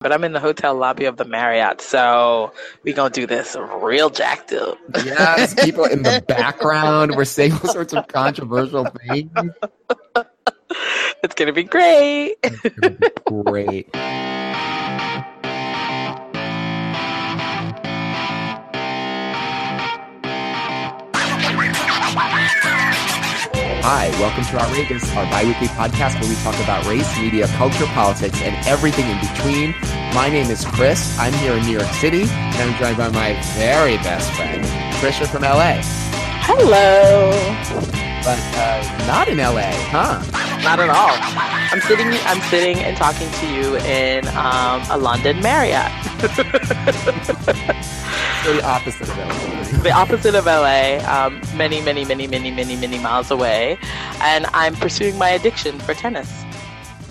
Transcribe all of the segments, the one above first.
but I'm in the hotel lobby of the Marriott, so we gonna do this real jacked up. Yes, people in the background were saying all sorts of controversial things. It's gonna be great. Great. Hi, welcome to Outrageous, our bi-weekly podcast where we talk about race, media, culture, politics, and everything in between. My name is Chris. I'm here in New York City, and I'm joined by my very best friend, Trisha from LA. Hello. But uh, not in LA, huh? Not at all. I'm sitting. I'm sitting and talking to you in um, a London Marriott. The opposite of LA. the opposite of LA, um, many, many, many, many, many, many miles away, and I'm pursuing my addiction for tennis.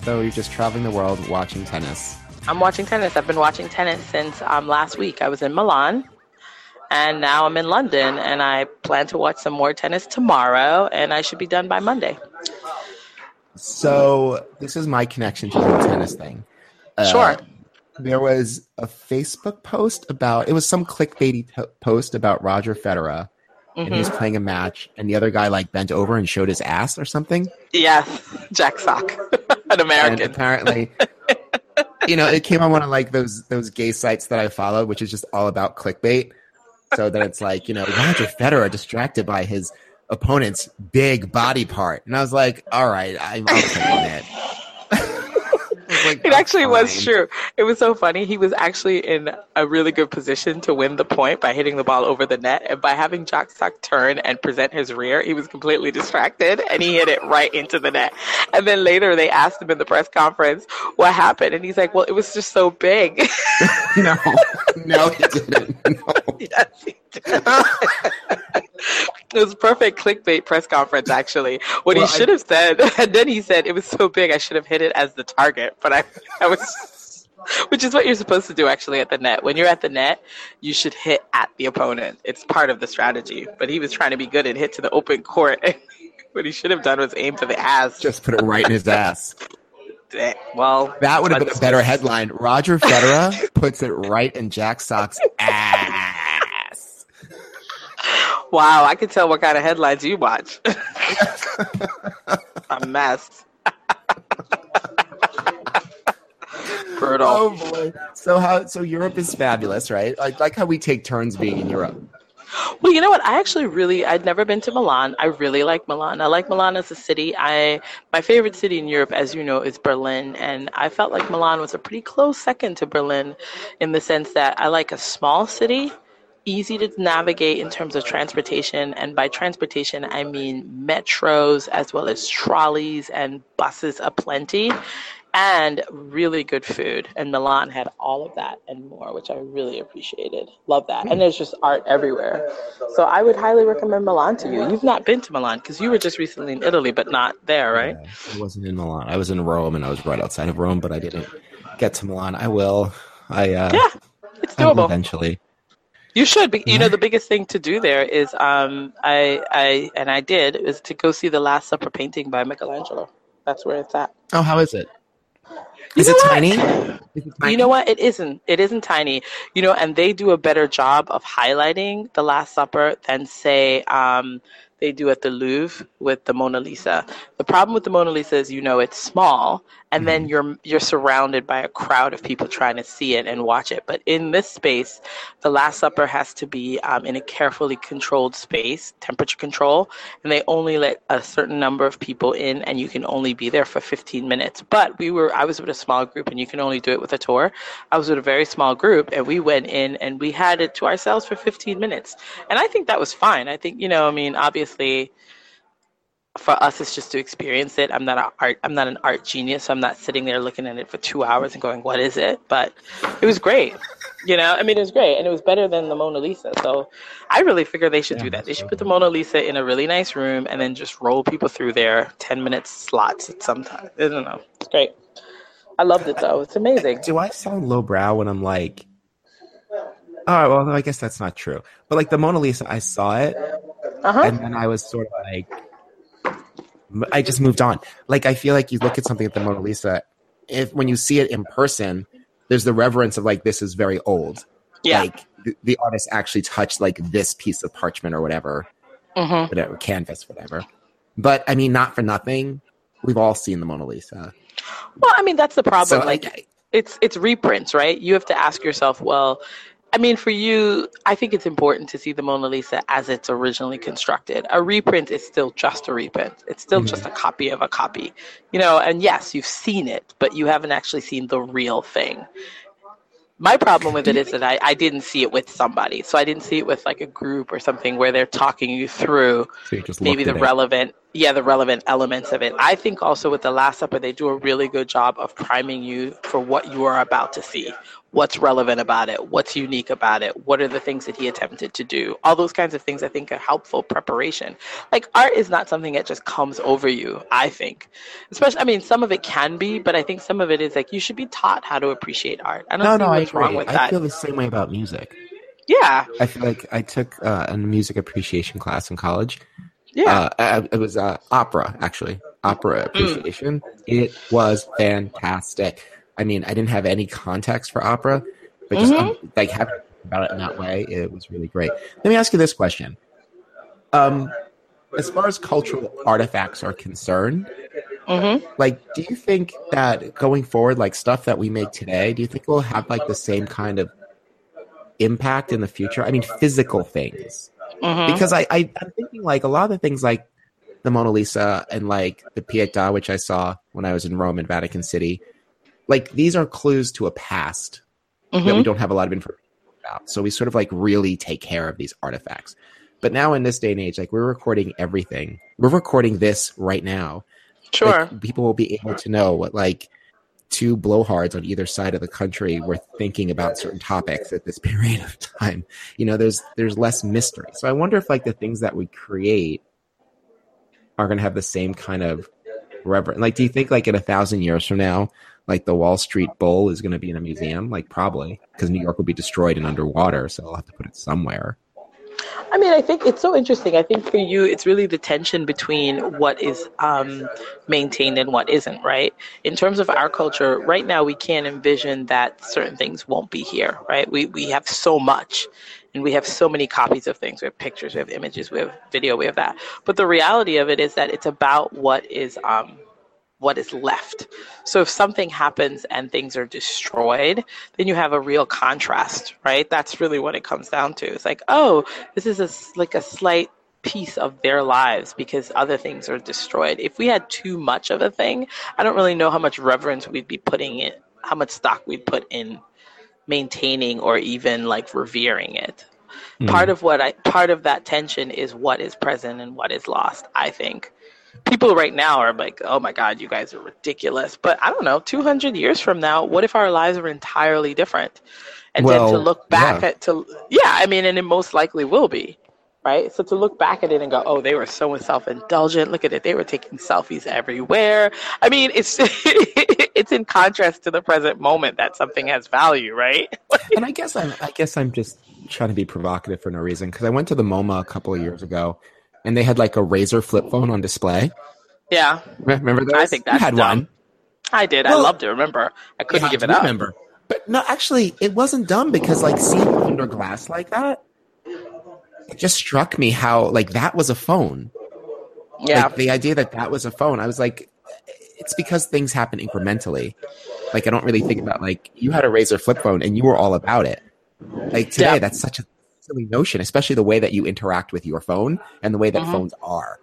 So you're just traveling the world watching tennis. I'm watching tennis. I've been watching tennis since um, last week. I was in Milan, and now I'm in London, and I plan to watch some more tennis tomorrow, and I should be done by Monday. So this is my connection to the tennis thing. Uh, Sure. There was a Facebook post about it was some clickbaity t- post about Roger Federer, and he was Mhm. playing a match, and the other guy like bent over and showed his ass or something. Yes, Jack Sock, an And American. apparently, you know, it came on one of like those those gay sites that I follow, which is just all about clickbait. So that it's like you know Roger Federer distracted by his opponent's big body part, and I was like, all right, I'm, taking it. Like, It actually was true. It was so funny. He was actually in a really good position to win the point by hitting the ball over the net. And by having Jack Sock turn and present his rear, he was completely distracted and he hit it right into the net. And then later they asked him in the press conference what happened. And he's like, well, it was just so big. no, no, he didn't. No. yes, he did. it was a perfect clickbait press conference, actually. What Well, he I- should have said, and then he said, it was so big, I should have hit it as the target. But I, I was, which is what you're supposed to do, actually, at the net. When you're at the net, you should hit at the opponent. It's part of the strategy. But he was trying to be good and hit to the open court. what he should have done was aim for the ass. Just put it right in his ass. Eh, well, That would have been a better headline. Roger Federer puts it right in Jack Sock's ass. Wow, I can tell what kind of headlines you watch. a mess. Brutal. Oh boy! So how? So Europe is fabulous, right? Like like how we take turns being in Europe. Well, you know what? I actually really I'd never been to Milan. I really like Milan. I like Milan as a city. I my favorite city in Europe, as you know, is Berlin, and I felt like Milan was a pretty close second to Berlin in the sense that I like a small city, easy to navigate in terms of transportation, and by transportation I mean metros as well as trolleys and buses aplenty. And really good food. And Milan had all of that and more, which I really appreciated. Love that. And there's just art everywhere. So I would highly recommend Milan to you. You've not been to Milan because you were just recently in Italy, but not there, right? Yeah, I wasn't in Milan. I was in Rome, and I was right outside of Rome, but I didn't get to Milan. I will. I uh, Yeah, it's doable. eventually. You should. Be, you know, the biggest thing to do there is, um, I, I, and I did, is to go see the Last Supper painting by Michelangelo. That's where it's at. Oh, how is it? Is it tiny? Is it tiny? You know what? It isn't. It isn't tiny. You know, and they do a better job of highlighting the Last Supper than say um, they do at the Louvre with the Mona Lisa. The problem with the Mona Lisa is, you know, it's small, and then you're you're surrounded by a crowd of people trying to see it and watch it. But in this space, the Last Supper has to be um, in a carefully controlled space, temperature control, and they only let a certain number of people in, and you can only be there for 15 minutes. But we were, I was with a small group, and you can only do it with a tour. I was with a very small group, and we went in and we had it to ourselves for 15 minutes, and I think that was fine. I think you know, I mean, obviously for us it's just to experience it. I'm not an art i'm not an art genius so i'm not sitting there looking at it for two hours and going what is it? But it was great you know? I mean it was great and it was better than the mona lisa so i really figure they should Yeah, do that. They should put the mona lisa in a really nice room and then just roll people through there 10 minute slots at some time. I don't know. It's great. I loved it though. It's amazing. Do I sound lowbrow when I'm like, all right, well, I guess that's not true. But like the Mona Lisa, I saw it, uh-huh. and then I was sort of like, I just moved on. Like I feel like you look at something at the Mona Lisa, if when you see it in person, there's the reverence of like this is very old. Yeah. Like the, the artist actually touched like this piece of parchment or whatever, Mhm. whatever canvas, whatever. But I mean, not for nothing, we've all seen the Mona Lisa. Well, I mean, that's the problem. So like, like, it's it's reprints, right? You have to ask yourself, well, I mean, for you, I think it's important to see the Mona Lisa as it's originally constructed. A reprint is still just a reprint. It's still Mhm. just a copy of a copy, you know. And yes, you've seen it, but you haven't actually seen the real thing. My problem with it is that I, I didn't see it with somebody, so I didn't see it with like a group or something where they're talking you through so you maybe the at it. relevant yeah the relevant elements of it i think also with the last supper they do a really good job of priming you for what you are about to see what's relevant about it what's unique about it what are the things that he attempted to do all those kinds of things i think are helpful preparation like art is not something that just comes over you i think especially i mean some of it can be but i think some of it is like you should be taught how to appreciate art i don't No, see no, what's wrong with I that feel the same way about music. yeah I feel like I took uh, a music appreciation class in college. yeah Uh, it was uh, opera, actually, opera appreciation. It was fantastic. I mean, I didn't have any context for opera, but just um, like having about it in that way, it was really great. Let me ask you this question: um, As far as cultural artifacts are concerned, hmm like, do you think that going forward, like stuff that we make today, do you think we'll have like the same kind of impact in the future? I mean, physical things. Hmm because I, I I'm thinking like a lot of the things like the Mona Lisa and like the Pietà, which I saw when I was in Rome and Vatican City, like these are clues to a past that we mm-hmm. don't have a lot of information about. So we sort of like really take care of these artifacts. But now in this day and age, like we're recording everything. We're recording this right now. sure Like, people will be able to know what like two blowhards on either side of the country were thinking about certain topics at this period of time. You know, there's there's less mystery. So I wonder if like the things that we create are going to have the same kind of reverence. Like, do you think like in a thousand years from now, like the Wall Street Bull is going to be in a museum? Like, probably because New York will be destroyed and underwater, so I'll have to put it somewhere. I mean, I think it's so interesting. I think for you, it's really the tension between what is um, maintained and what isn't, right? In terms of our culture, right now, we can't envision that certain things won't be here, right? We, we have so much and we have so many copies of things. We have pictures, we have images, we have video, we have that. But the reality of it is that it's about what is. Um, what is left. So if something happens and things are destroyed, then you have a real contrast, right? That's really what it comes down to. It's like, oh, this is a, like a slight piece of their lives because other things are destroyed. If we had too much of a thing, I don't really know how much reverence we'd be putting in, how much stock we'd put in maintaining or even like revering it. Hmm. Part of what I part of that tension is what is present and what is lost, I think people right now are like, oh my God, you guys are ridiculous. But I don't know, 200 years from now, what if our lives are entirely different? And then to look back yeah. at, to, yeah, I mean, and it most likely will be, right? So to look back at it and go, oh, they were so self indulgent. Look at it. They were taking selfies everywhere. I mean, it's, it's in contrast to the present moment that something has value, right? and I guess I'm I guess I'm just trying to be provocative for no reason because I went to the MoMA a couple of years ago, and they had like a Razr flip phone on display. yeah, Remember those? I think You that's had dumb. one. I did. I loved it. Remember, I couldn't You give it up. Remember, but no, actually, it wasn't dumb because like seeing under glass like that, it just struck me how like that was a phone. Yeah. Like the idea that that was a phone, I was like, it's because things happen incrementally. Like I don't really think about like you had a Razr flip phone and you were all about it. Like today, Yeah. that's such a silly notion, especially the way that you interact with your phone and the way that Mhm. phones are.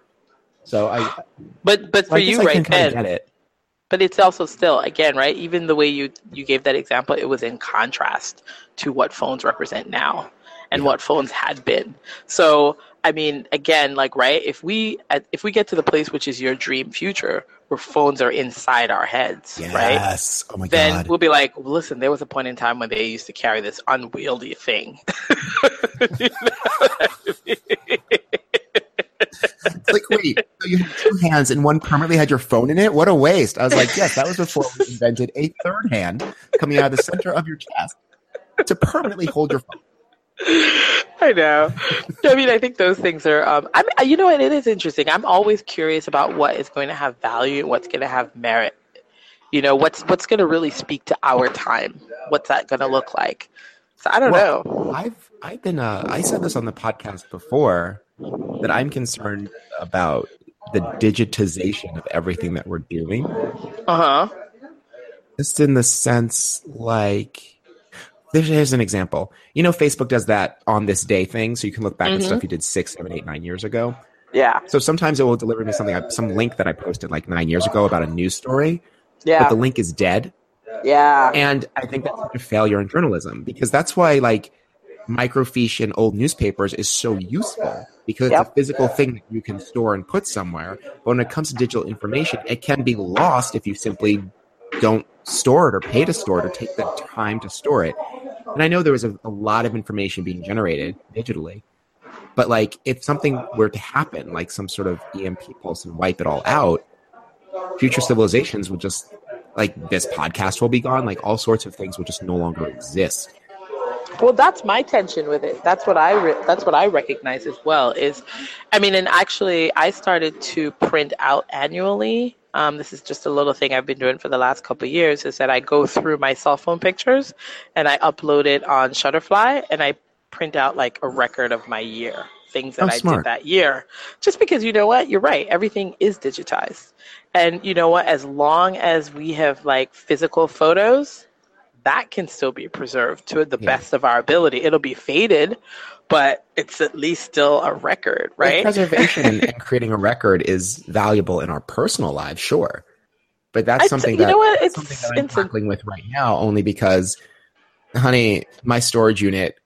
So I, but but for I you I right can kind of get it. but it's also still again right even the way you you gave that example it was in contrast to what phones represent now and what phones had been so i mean again like right if we if we get to the place which is your dream future where phones are inside our heads right Yes. Oh my then god. we'll be like well, listen there was a point in time when they used to carry this unwieldy thing It's like, wait, so you had two hands and one permanently had your phone in it? What a waste. I was like, yes, that was before we invented a third hand coming out of the center of your chest to permanently hold your phone. I know. I mean, I think those things are. Um, I mean, you know, what? it is interesting. I'm always curious about what is going to have value and what's going to have merit. You know, what's what's going to really speak to our time? What's that going to look like? So I don't Well, know. I've I've been uh, I said this on the podcast before that I'm concerned about the digitization of everything that we're doing. Uh huh. Just in the sense like here's an example. You know, Facebook does that on this day thing, so you can look back at Mhm. stuff you did six, seven, eight, nine years ago. Yeah. So sometimes it will deliver me something, some link that I posted like nine years ago about a news story, Yeah. but the link is dead. Yeah. And I think that's such a failure in journalism because that's why like microfiche in old newspapers is so useful because it's a physical thing that you can store and put somewhere. But when it comes to digital information, it can be lost if you simply don't store it or pay to store it or take the time to store it. And I know there was a, a lot of information being generated digitally. But like if something were to happen, like some sort of EMP pulse and wipe it all out, future civilizations would just like this podcast will be gone like all sorts of things will just no longer exist Well, that's my tension with it. That's what I re- that's what I recognize as well. Is, I mean, and actually, I started to print out annually. Um, this is just a little thing I've been doing for the last couple of years. Is that I go through my cell phone pictures and I upload it on Shutterfly and I print out like a record of my year, things that Oh, I smart. did that year. Just because you know what, you're right. Everything is digitized, and you know what? As long as we have like physical photos, that can still be preserved to the Yeah. best of our ability. It'll be faded, but it's at least still a record, right? preservation and, creating a record is valuable in our personal lives sure but that's I'd something you that, know what? It's- something that i'm it's a- tackling with right now only because honey my storage unit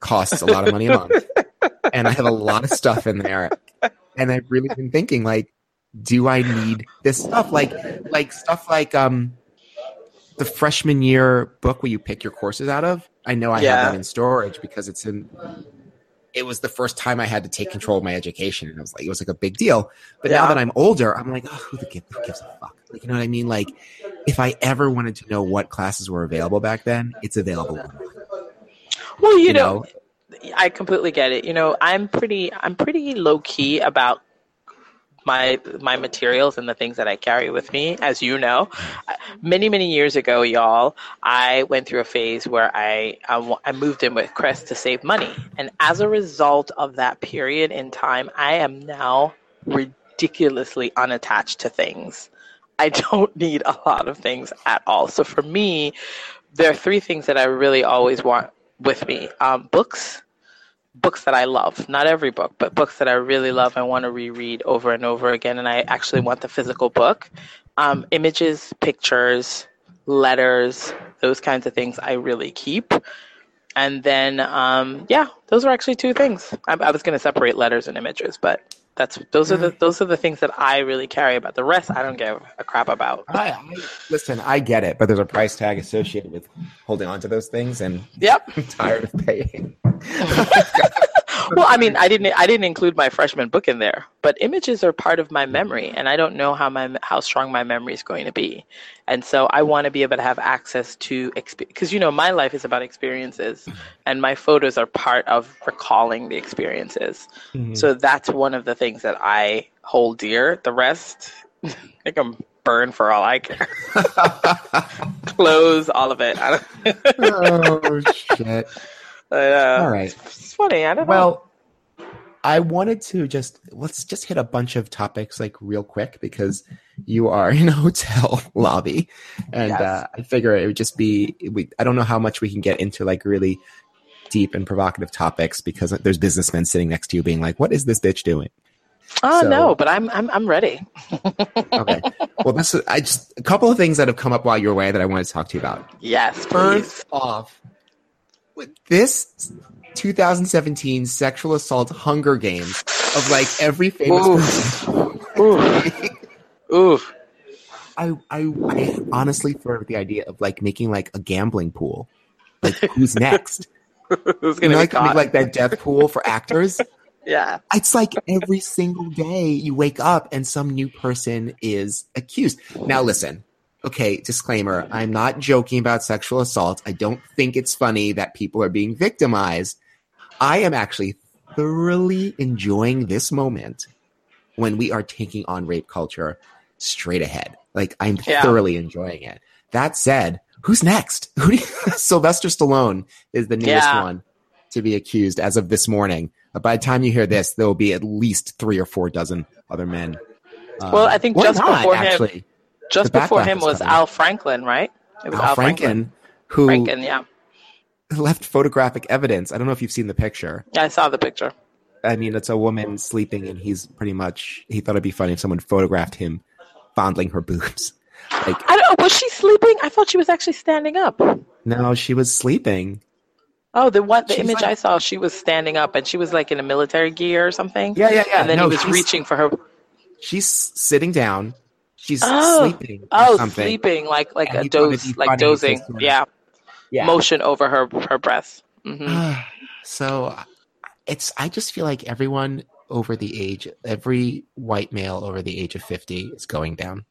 costs a lot of money a month and i have a lot of stuff in there and i've really been thinking like do i need this stuff like like stuff like um the freshman year book where you pick your courses out of i know i Yeah. have that in storage because it's in it was the first time i had to take control of my education and it was like it was like a big deal. But now that i'm older i'm like oh who, the, who gives a fuck? Like you know what i mean? Like if i ever wanted to know what classes were available back then it's available well, you, you know, know? I completely get it. You know, I'm pretty I'm pretty low key about my my materials and the things that I carry with me, as you know. Many many years ago, y'all, I went through a phase where I I, I moved in with Chris to save money, and as a result of that period in time, I am now ridiculously unattached to things. I don't need a lot of things at all. So for me, there are three things that I really always want with me: um, books, books that I love. Not every book, but books that I really love. I want to reread over and over again, and I actually want the physical book. Um, images, pictures, letters, those kinds of things I really keep. And then, um, yeah, those are actually two things. I, I was going to separate letters and images, but that's those are the mm. those are the things that I really carry about. The rest, I don't give a crap about. I, I listen i get it but there's a price tag associated with holding on to those things and Yep. i'm tired of paying well, I mean, I didn't I didn't include my freshman book in there, but images are part of my memory, and I don't know how my how strong my memory is going to be, and so I want to be able to have access to because you know my life is about experiences, and my photos are part of recalling the experiences. Mm-hmm. So that's one of the things that I hold dear. The rest, I can burn for all I care. Close all of it. Oh shit uh, all right It's funny. I don't know. Well, I wanted to just let's just hit a bunch of topics like real quick because you are in a hotel lobby, and Yes. uh, I figure it would just be. We, I don't know how much we can get into like really deep and provocative topics because there's businessmen sitting next to you being like, "What is this bitch doing?" Oh So- no, but I'm I'm I'm ready. Okay, well, this is, I just a couple of things that have come up while you're away that I want to talk to you about. Yes, please. First off, this 2017 sexual assault Hunger Games of like every famous Oof. person. Oof. Oof. I, I I honestly of the idea of like making like a gambling pool. Like who's next? Who's You gonna know, be like make like that death pool for actors. yeah. It's like every single day you wake up and some new person is accused. Now listen, okay, disclaimer, I'm not joking about sexual assault. I don't think it's funny that people are being victimized. I am actually thoroughly enjoying this moment when we are taking on rape culture straight ahead. Like I'm Yeah. thoroughly enjoying it. That said, who's next? Who you, Sylvester Stallone is the newest Yeah. one to be accused as of this morning. But by the time you hear this, there will be at least three or four dozen other men. Uh, Well, I think just not, before him- actually, Just before him was coming. Al Franklin, right? It was Al Franklin, who Franken, yeah. left photographic evidence. I don't know if you've seen the picture. I saw the picture. I mean, it's a woman sleeping, and he's pretty much. He thought it'd be funny if someone photographed him fondling her boobs. Like, I don't. Was she sleeping? I thought she was actually standing up. no, she was sleeping. Oh, the one, the She's image like- I saw, she was standing up, and she was like in a military gear or something. Yeah, yeah, yeah. And then no, he was reaching for her. She's sitting down. She's Oh, sleeping. Oh, something. sleeping like like And a he thought it'd doze, like dozing. Yeah. Yeah. motion over her her breasts. hmm so it's. I just feel like everyone over the age, every white male over the age of fifty, is going down.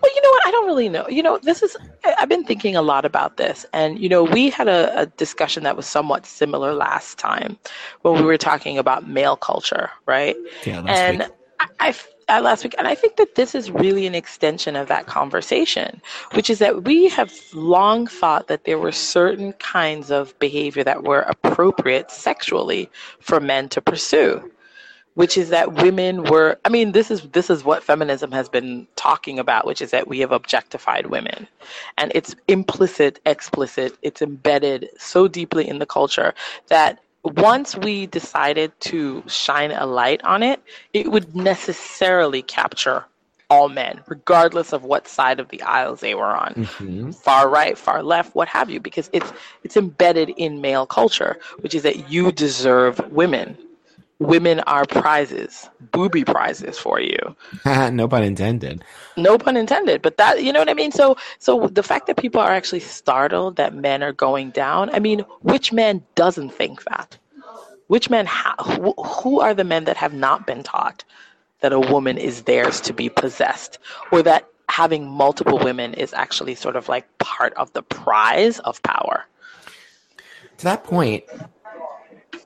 Well, you know what? I don't really know. You know, this is. I've been thinking a lot about this, and you know, we had a, a discussion that was somewhat similar last time when we were talking about male culture, right? Yeah, and week. I, I last week, and I think that this is really an extension of that conversation, which is that we have long thought that there were certain kinds of behavior that were appropriate sexually for men to pursue which is that women were i mean this is this is what feminism has been talking about which is that we have objectified women. And it's implicit explicit it's embedded so deeply in the culture that once we decided to shine a light on it it would necessarily capture all men regardless of what side of the aisles they were on Mhm. far right, far left, what have you, because it's it's embedded in male culture, which is that you deserve women. Women are prizes, booby prizes for you. no pun intended. No pun intended, but that you know what I mean. So so the fact that people are actually startled that men are going down. I mean, which man doesn't think that? Which men? Ha- who, who are the men that have not been taught that a woman is theirs to be possessed, or that having multiple women is actually sort of like part of the prize of power? To that point,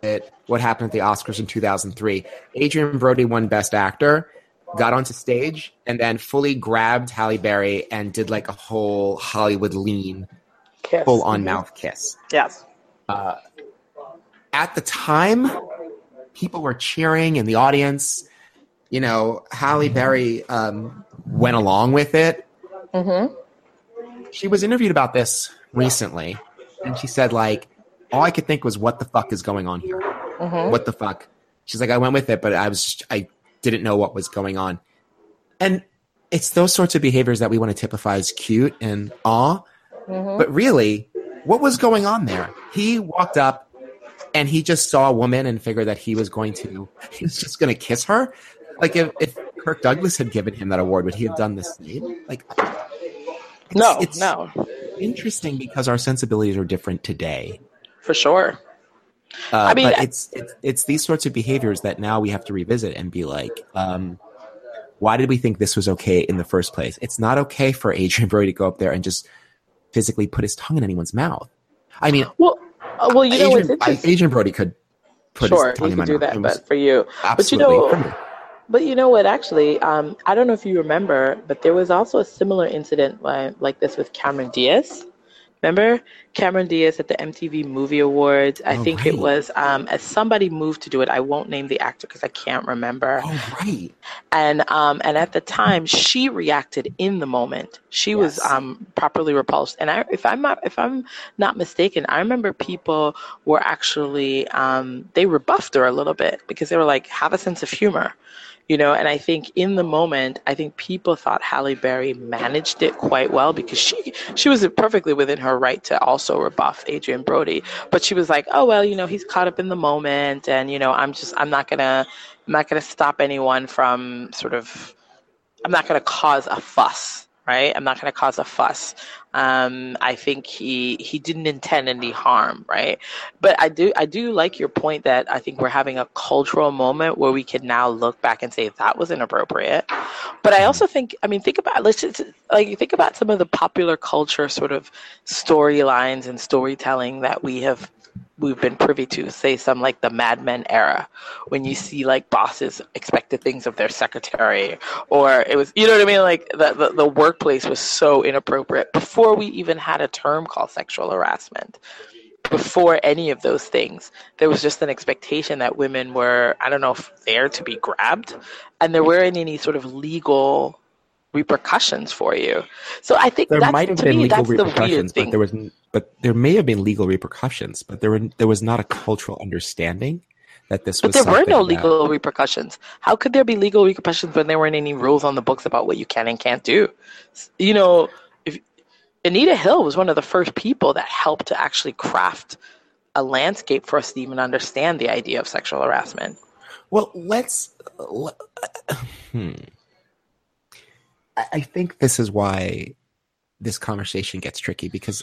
it, what happened at the Oscars in 2003, Adrien Brody won Best Actor, got onto stage, and then fully grabbed Halle Berry and did like a whole Hollywood lean, Kiss. full on mouth kiss. Yes. At the time, people were cheering in the audience. You know, Halle Berry um, went along with it. Mm-hmm. She was interviewed about this recently, and she said, like, all I could think was, what the fuck is going on here? Mm-hmm. what the fuck? She's like, I went with it, but I was, I didn't know what was going on. And it's those sorts of behaviors that we want to typify as cute and awe. Mm-hmm. But really, what was going on there? He walked up and he just saw a woman and figured that he was going to, he was just going to kiss her. Like if, if Kirk Douglas had given him that award, would he have done the same? Like, it's- No, it's no, interesting because our sensibilities are different today. For sure. Uh, I mean, it's, it's it's these sorts of behaviors that now we have to revisit and be like, um, why did we think this was okay in the first place? It's not okay for Adrien Brody to go up there and just physically put his tongue in anyone's mouth. I mean, Well, uh, well, you know what's Adrien, I. Adrien Brody could put Sure, his tongue in my do mouth. that, but for you, but you absolutely know, criminal. But you know what? Actually, um, I don't know if you remember, but there was also a similar incident like, like this with Cameron Diaz. Remember Cameron Diaz at the MTV Movie Awards? I Oh, think it was um, as somebody moved to do it. I won't name the actor because I can't remember. Oh right, And um, and at the time, she reacted in the moment. She was um, properly repulsed. And I, if I'm not if I'm not mistaken, I remember people were actually um, they rebuffed her a little bit because they were like, "Have a sense of humor." You know, and I think in the moment, I think people thought Halle Berry managed it quite well because she she was perfectly within her right to also rebuff Adrien Brody, but she was like, "Oh well, you know, he's caught up in the moment, and you know, I'm just I'm not gonna I'm not gonna stop anyone from sort of I'm not to cause a fuss, right? I'm not going to cause a fuss. Um, I think he he didn't intend any harm, right? But I do I do like your point that I think we're having a cultural moment where we can now look back and say that was inappropriate. But I also think I mean think about let's just like think about some of the popular culture sort of storylines and storytelling that we have we've been privy to, say some like the Mad Men era, when you see like bosses expected things of their secretary, or it was you know what I mean, like the, the, the workplace was so inappropriate before we even had a term called sexual harassment. Before any of those things, there was just an expectation that women were, I don't know if there to be grabbed, and there weren't any sort of legal repercussions for you. So I think there that's, might have to been me, legal that's the weird repercussions, but there was, but there may have been legal repercussions, but there were, there was not a cultural understanding that this But was. there were no that- legal repercussions. How could there be legal repercussions when there weren't any rules on the books about what you can and can't do? You know, if, Anita Hill was one of the first people that helped to actually craft a landscape for us to even understand the idea of sexual harassment. Well, let's. le- hmm. I I think this is why this conversation gets tricky because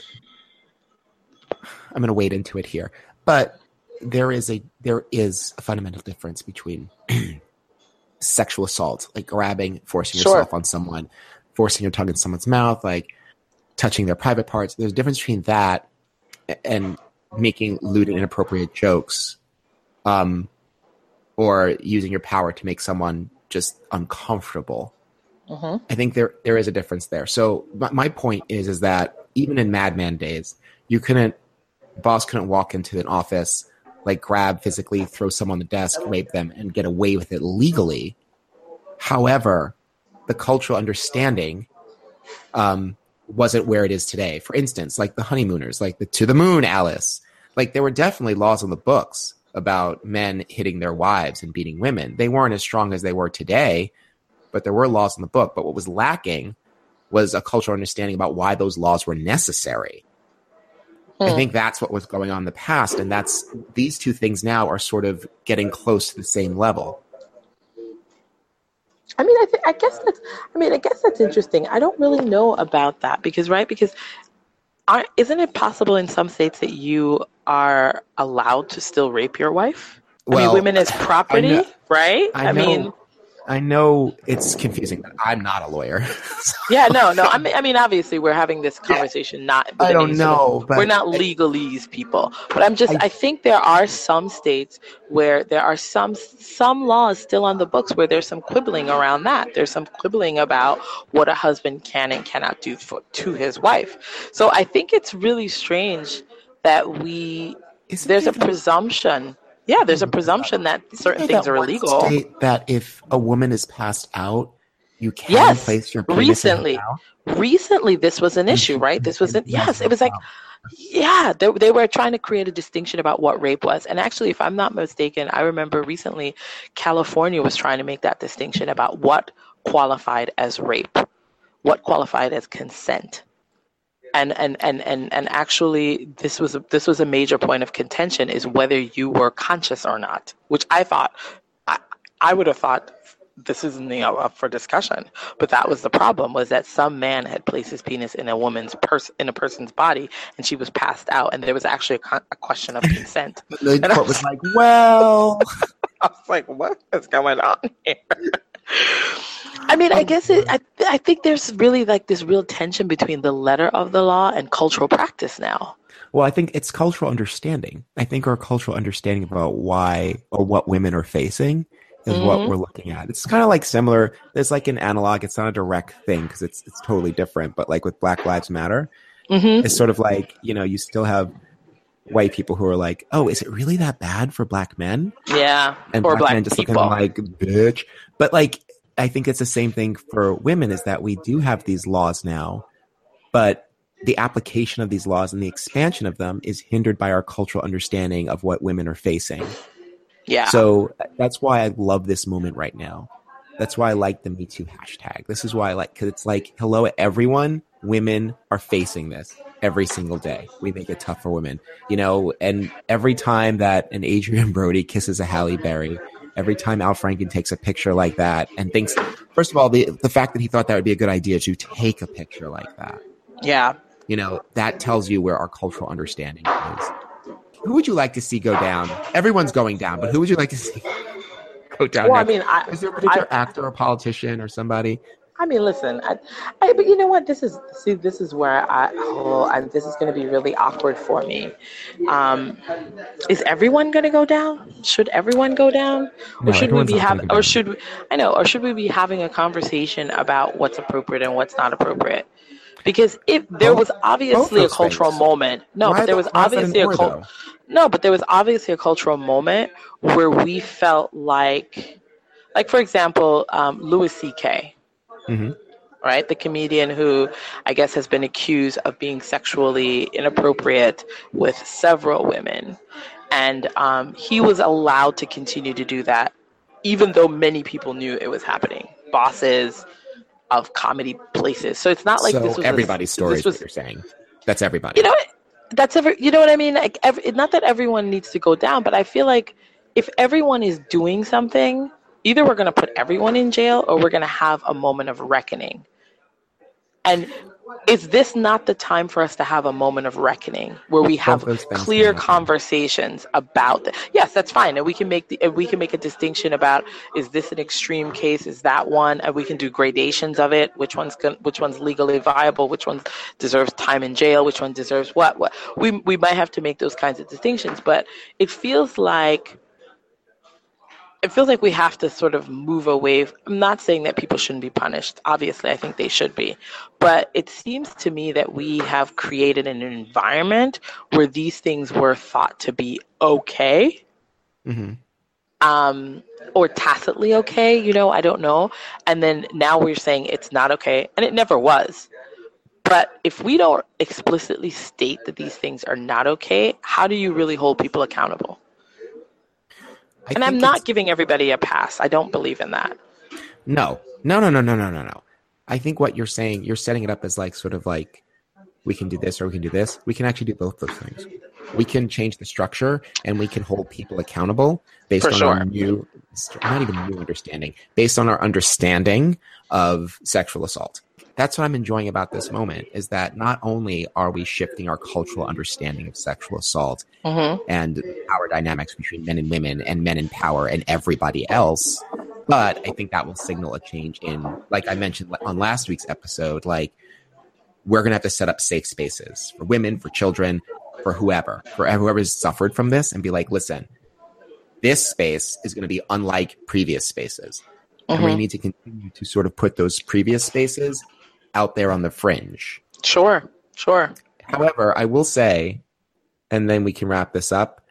I'm going to wade into it here, but there is a there is a fundamental difference between sexual assault, like grabbing, forcing Sure. yourself on someone, forcing your tongue in someone's mouth, like touching their private parts. There's a difference between that and making lewd and inappropriate jokes, um, or using your power to make someone just uncomfortable. Hmm I think there there is a difference there. So my, my point is is that even in Mad Men days, you couldn't boss couldn't walk into an office like grab physically, throw someone on the desk, rape them, and get away with it legally. However, the cultural understanding um, wasn't where it is today. For instance, like the honeymooners, like the to the moon Alice, like there were definitely laws on the books about men hitting their wives and beating women. They weren't as strong as they were today, but there were laws in the book. But what was lacking was a cultural understanding about why those laws were necessary. I Hmm. think that's what was going on in the past, and that's these two things now are sort of getting close to the same level. I mean, I, th- I guess that's. I mean, I guess that's interesting. I don't really know about that because, right? Because, aren't, isn't it possible in some states that you are allowed to still rape your wife? I mean, Well, women as property, know- right? I, mean, know, I know it's confusing, but I'm not a lawyer. yeah, no, no. I mean, I mean, obviously, we're having this conversation not. I don't any sort of- know, but we're not I- legalese people, but I'm just. I- I, think there are some states where there are some some laws still on the books where there's some quibbling around that. There's some quibbling about what a husband can and cannot do for, to his wife. So I think it's really strange that we there's a presumption. Yeah, there's a presumption that certain things are illegal. State that if a woman is passed out, you can Yes, place your penis in her recently. Recently, this was an issue, right? This was an, yes. It was like Yeah, they, they were trying to create a distinction about what rape was. And actually, if I'm not mistaken, I remember recently California was trying to make that distinction about what qualified as rape, what qualified as consent. And, and, and, and, and actually this was a, this was a major point of contention is whether you were conscious or not, which I thought I, I would have thought this isn't you know, up for discussion. But that was the problem was that some man had placed his penis in a woman's pers- in a person's body and she was passed out and there was actually a, con- a question of consent. The And I court was like, well, I was like, what is going on here? I mean, I guess it, I, I think there's really like this real tension between the letter of the law and cultural practice now. well, I think it's cultural understanding. I think our cultural understanding about why or what women are facing is what Mhm. we're looking at. It's kind of like similar. There's like an analog. It's not a direct thing because it's it's totally different. But like with Black Lives Matter, hmm it's sort of like you know you still have white people who are like, oh, is it really that bad for black men? Yeah, and or black, black men just people. looking like bitch. But like, I think it's the same thing for women is that we do have these laws now, but the application of these laws and the expansion of them is hindered by our cultural understanding of what women are facing. yeah. So that's why I love this moment right now. That's why I like the Me Too hashtag. This is why I like because it's like, hello, everyone. Women are facing this every single day. We make it tough for women, you know. And every time that an Adrien Brody kisses a Halle Berry, every time Al Franken takes a picture like that and thinks, first of all, the the fact that he thought that would be a good idea to take a picture like that, yeah. you know, that tells you where our cultural understanding is. Who would you like to see go down? Everyone's going down, but who would you like to see go down? Well, I mean, I, Is there a particular actor or politician or somebody? I mean, listen, I, I, but you know what? This is see, this is where I oh, and this is going to be really awkward for me. Um, is everyone going to go down? Should everyone go down, or No, should we be having, or should we, I know, or should we be having a conversation about what's appropriate and what's not appropriate? Because if there Both- was obviously a cultural things. moment, no, Why but there was why is that an obviously a or, cul- no, but there was obviously a cultural moment where we felt like, like for example, um, Louis C.K Mhm. right? The comedian who I guess has been accused of being sexually inappropriate with several women. And um, he was allowed to continue to do that, even though many people knew it was happening. Bosses of comedy places. So it's not like so this was a- everybody's story this is what was you're saying. That's everybody. you know what? that's every you know what i mean like every, not that everyone needs to go down but i feel like if everyone is doing something either we're going to put everyone in jail or we're going to have a moment of reckoning. And is this not the time for us to have a moment of reckoning where we have clear conversations about the, yes that's fine and we can make the, we can make a distinction about is this an extreme case is that one and we can do gradations of it which one's which one's legally viable which one deserves time in jail which one deserves what what we we might have to make those kinds of distinctions but it feels like it feels like we have to sort of move away. I'm not saying that people shouldn't be punished. Obviously, I think they should be. But it seems to me that we have created an environment where these things were thought to be okay hmm um, or tacitly okay. You know, I don't know. And then now we're saying it's not okay, and it never was. But if we don't explicitly state that these things are not okay, how do you really hold people accountable? I And I'm not giving everybody a pass. I don't believe in that. No, no, no, no, no, no, no, no. I think what you're saying, you're setting it up as like sort of like we can do this or we can do this. We can actually do both those things. We can change the structure and we can hold people accountable based For on sure. our new, not even new understanding, based on our understanding of sexual assault. That's what I'm enjoying about this moment is that not only are we shifting our cultural understanding of sexual assault Mm-hmm. and power dynamics between men and women and men in power and everybody else. But I think that will signal a change in, like I mentioned on last week's episode, like we're going to have to set up safe spaces for women, for children, for whoever, for whoever's suffered from this and be like, listen, this space is going to be unlike previous spaces. And we Mhm. need to continue to sort of put those previous spaces out there on the fringe. Sure, sure. However, I will say, and then we can wrap this up.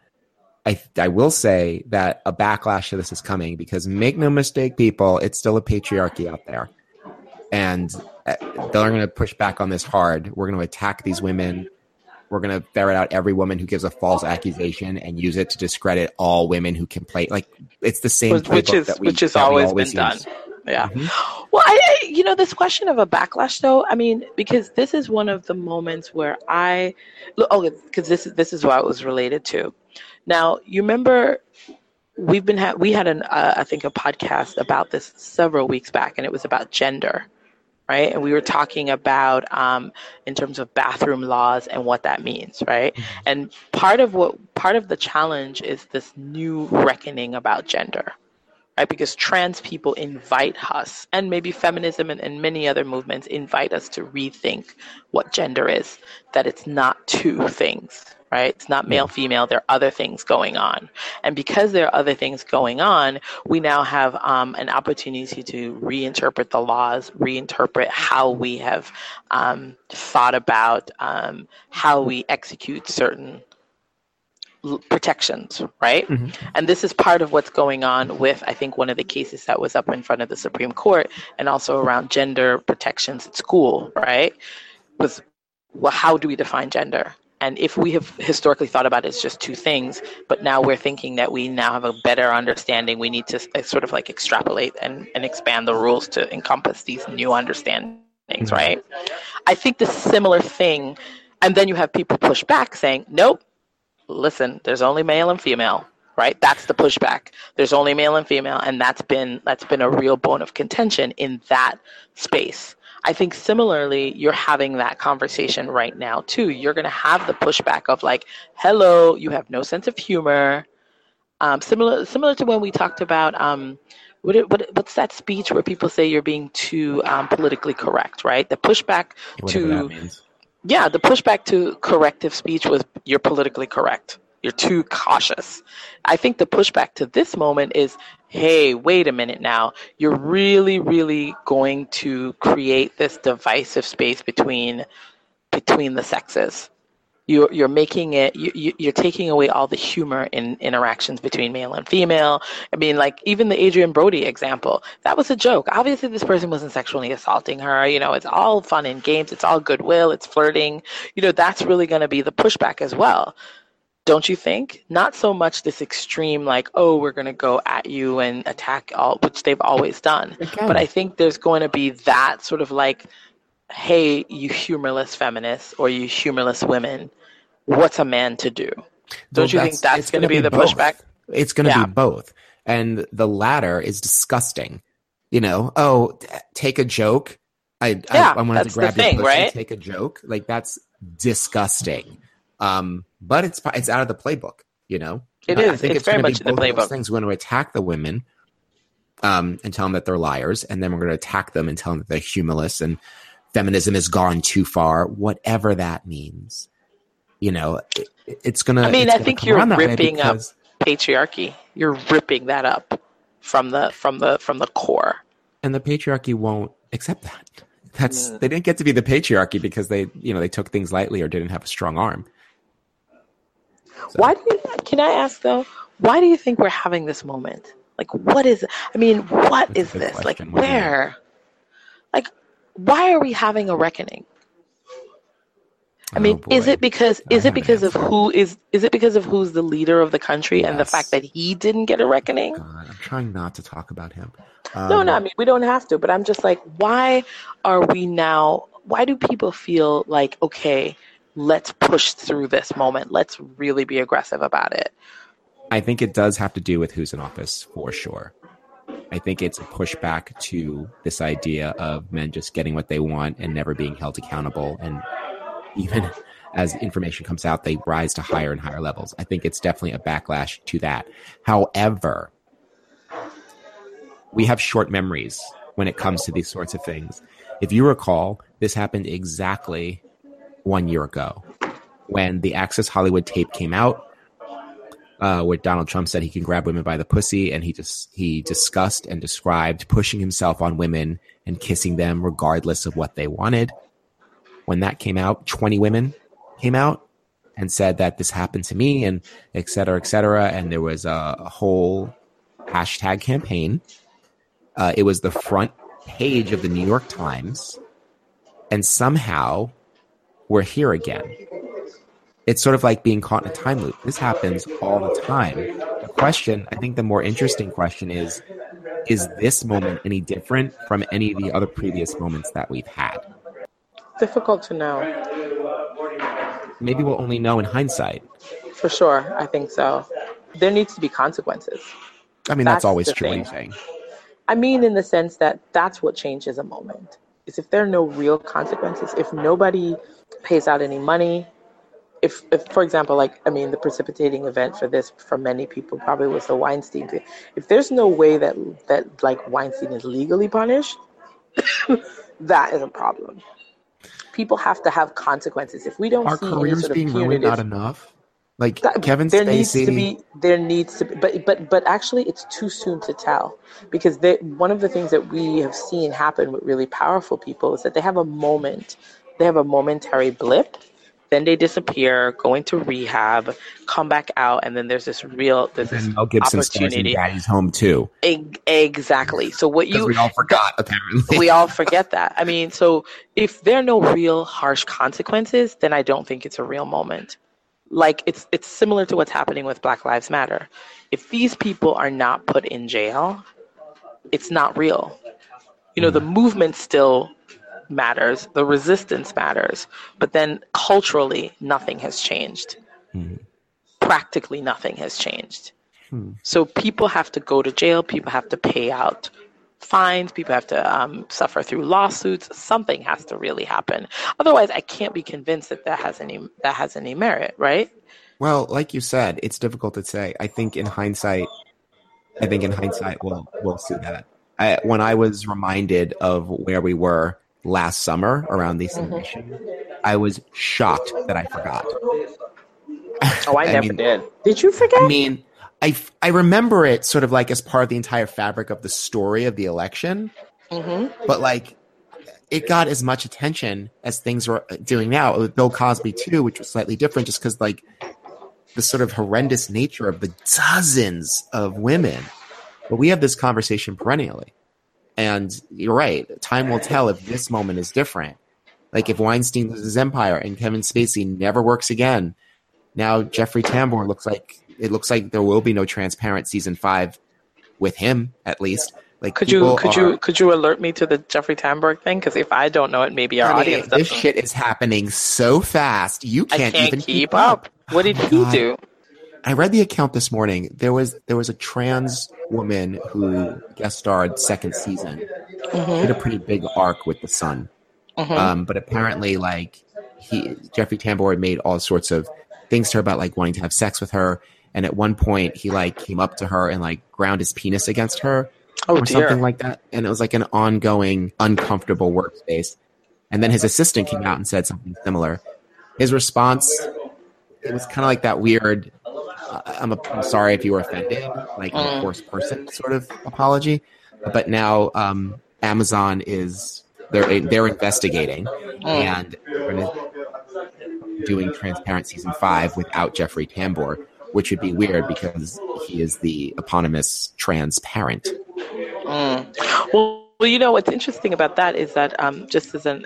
I, I will say that a backlash to this is coming because make no mistake, people, it's still a patriarchy out there. And uh, they're going to push back on this hard. We're going to attack these women. We're going to ferret out every woman who gives a false accusation and use it to discredit all women who complain. Like it's the same Which, is that we- which has we always been done. Yeah. Mhm. Well, I, I- you know, this question of a backlash, though. I mean, because this is one of the moments where I, look, oh, because this is this is what it was related to. Now, you remember, we've been ha- we had an uh, I think a podcast about this several weeks back, and it was about gender, right? And we were talking about um, in terms of bathroom laws and what that means, right? And part of what part of the challenge is this new reckoning about gender right? Because trans people invite us, and maybe feminism and, and many other movements invite us to rethink what gender is, that it's not two things, right? It's not male, female, there are other things going on. And because there are other things going on, we now have um, an opportunity to reinterpret the laws, reinterpret how we have um, thought about um, how we execute certain protections, right? Mhm. And this is part of what's going on with, I think, one of the cases that was up in front of the Supreme Court and also around gender protections at school, right? Was, well, how do we define gender? And if we have historically thought about it as just two things, but now we're thinking that we now have a better understanding, we need to uh, sort of like extrapolate and, and expand the rules to encompass these new understandings, right? I think the similar thing, and then you have people push back saying, nope, listen, there's only male and female, right? That's the pushback. There's only male and female, and that's been that's been a real bone of contention in that space. I think similarly, you're having that conversation right now too. You're going to have the pushback of like, "Hello, you have no sense of humor. Um, similar similar to when we talked about um, what, what what's that speech where people say you're being too um, politically correct, right? The pushback Whatever to. Yeah, the pushback to corrective speech was you're politically correct. You're too cautious. I think the pushback to this moment is, hey, wait a minute now. You're really, really going to create this divisive space between between the sexes. You're, you're making it, you, you- you're taking away all the humor in interactions between male and female. I mean, like, even the Adrien Brody example, that was a joke. Obviously, this person wasn't sexually assaulting her. You know, it's all fun and games, it's all goodwill, it's flirting. You know, that's really going to be the pushback as well. Don't you think? Not so much this extreme, like, oh, we're going to go at you and attack all, which they've always done. Can. But I think there's going to be that sort of like, hey, you humorless feminists or you humorless women, what's a man to do? Don't Well, you think that's going to be the both. pushback? It's going to Yeah. be both. And the latter is disgusting. You know, oh, t- take a joke. I, Yeah, I, I wanted to grab thing, your pussy, right? take a joke. Like that's disgusting. Um, but it's it's out of the playbook, you know? It I- I think It's very gonna be much in the playbook. Things. We're going to attack the women um, and tell them that they're liars. And then we're going to attack them and tell them that they're humorless and feminism has gone too far, whatever that means. You know, it, it's going to. I mean, I think you're around that way ripping up patriarchy. You're ripping that up from the from the from the core. and the patriarchy won't accept that. That's Yeah. they didn't get to be the patriarchy because they, you know, they took things lightly or didn't have a strong arm. So- Why do you? Can I ask though? Why do you think we're having this moment? Like, what is? I mean, what That's is this? Like, question. What do you mean? where? Like, why are we having a reckoning? I Oh, mean, is it because is it because of who is is it because of who's the leader of the country and the fact that he didn't get a reckoning? God, I'm trying not to talk about him. No, Um, no, I mean we don't have to, but I'm just like, why are we now? Why do people feel like okay, let's push through this moment. Let's really be aggressive about it. I think it does have to do with who's in office for sure. I think it's a pushback to this idea of men just getting what they want and never being held accountable. And even as information comes out, they rise to higher and higher levels. I think it's definitely a backlash to that. However, we have short memories when it comes to these sorts of things. If you recall, this happened exactly one year ago when the Access Hollywood tape came out uh, where Donald Trump said he can grab women by the pussy, and he just he discussed and described pushing himself on women and kissing them regardless of what they wanted. When that came out, twenty women came out and said that this happened to me, and et cetera, et cetera. And there was a, a whole hashtag campaign. Uh, it was the front page of the New York Times, and somehow we're here again it's sort of like being caught in a time loop. This happens all the time. The question, I think the more interesting question is is this moment any different from any of the other previous moments that we've had? Difficult to know. Maybe we'll only know in hindsight. For sure, I think so. There needs to be consequences. I mean, that's, That's always true. What thing. saying. I mean, in the sense that that's what changes a moment. Is if there are no real consequences, if nobody pays out any money, if, if for example, like, I mean, the precipitating event for this for many people probably was the Weinstein thing. If there's no way that, that like, Weinstein is legally punished, that is a problem. People have to have consequences. If we don't Are see careers sort of being ruined not enough? Like that- Kevin there Spacey. needs to be there needs to be but but but actually it's too soon to tell because they, one of the things that we have seen happen with really powerful people is that they have a moment they have a momentary blip then they disappear go into rehab come back out and then there's this real there's this Mel Gibson opportunity Daddy's Home too. Eg- exactly so what you we all forgot, apparently. we all forget that. I mean, so if there are no real harsh consequences, then I don't think it's a real moment. Like it's it's similar to what's happening with Black Lives Matter. If these people are not put in jail, it's not real. You know, the mm. movement still matters, the resistance matters, but then culturally nothing has changed. Mhm. Practically nothing has changed. Hmm. So people have to go to jail, people have to pay out fines, people have to um, suffer through lawsuits. Something has to really happen. Otherwise, I can't be convinced that that has any that has any merit, right? Well, like you said, it's difficult to say. I think in hindsight, I think in hindsight we'll we'll see that. I, when I was reminded of where we were last summer around the submission, mm-hmm. I was shocked that I forgot. Oh, I, I never mean, did. Did you forget? I mean, I I remember it sort of like as part of the entire fabric of the story of the election, mm-hmm. but like it got as much attention as things were doing now. With Bill Cosby too, which was slightly different, just because like the sort of horrendous nature of the dozens of women. But we have this conversation perennially. And you're right. Time will tell if this moment is different. Like if Weinstein loses empire and Kevin Spacey never works again. Now Jeffrey Tambor looks like it looks like there will be no transparent season five with him at least. Like could you could are, you could you alert me to the Jeffrey Tambor thing? Because if I don't know it, maybe our I audience. Mean, this shit is happening so fast. You can't, can't even keep, keep up. up. What did oh he God. do? I read the account this morning. There was there was a trans woman who guest starred second season. Mm-hmm. Had a pretty big arc with the son, mm-hmm. um, but apparently, like he Jeffrey Tambor made all sorts of things to her about like wanting to have sex with her, and at one point he like came up to her and like ground his penis against her, oh, or dear. something like that, and it was like an ongoing uncomfortable workspace. And then his assistant came out and said something similar. His response it was kind of like that weird I'm, a, I'm sorry if you were offended, like a mm. worse person sort of apology. But now um, Amazon is they're they're investigating mm. and doing Transparent season five without Jeffrey Tambor, which would be weird because he is the eponymous transparent. Mm. Well, well, you know what's interesting about that is that um, just as an,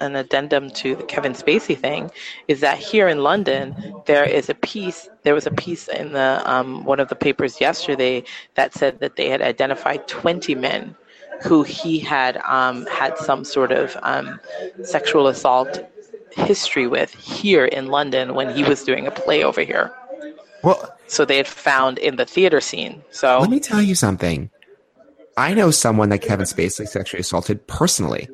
an addendum to the Kevin Spacey thing is that here in London there is a piece. There was a piece in the um, one of the papers yesterday that said that they had identified 20 men who he had um, had some sort of um, sexual assault history with here in London when he was doing a play over here. Well, so they had found in the theater scene. So let me tell you something. I know someone that Kevin Spacey sexually assaulted personally.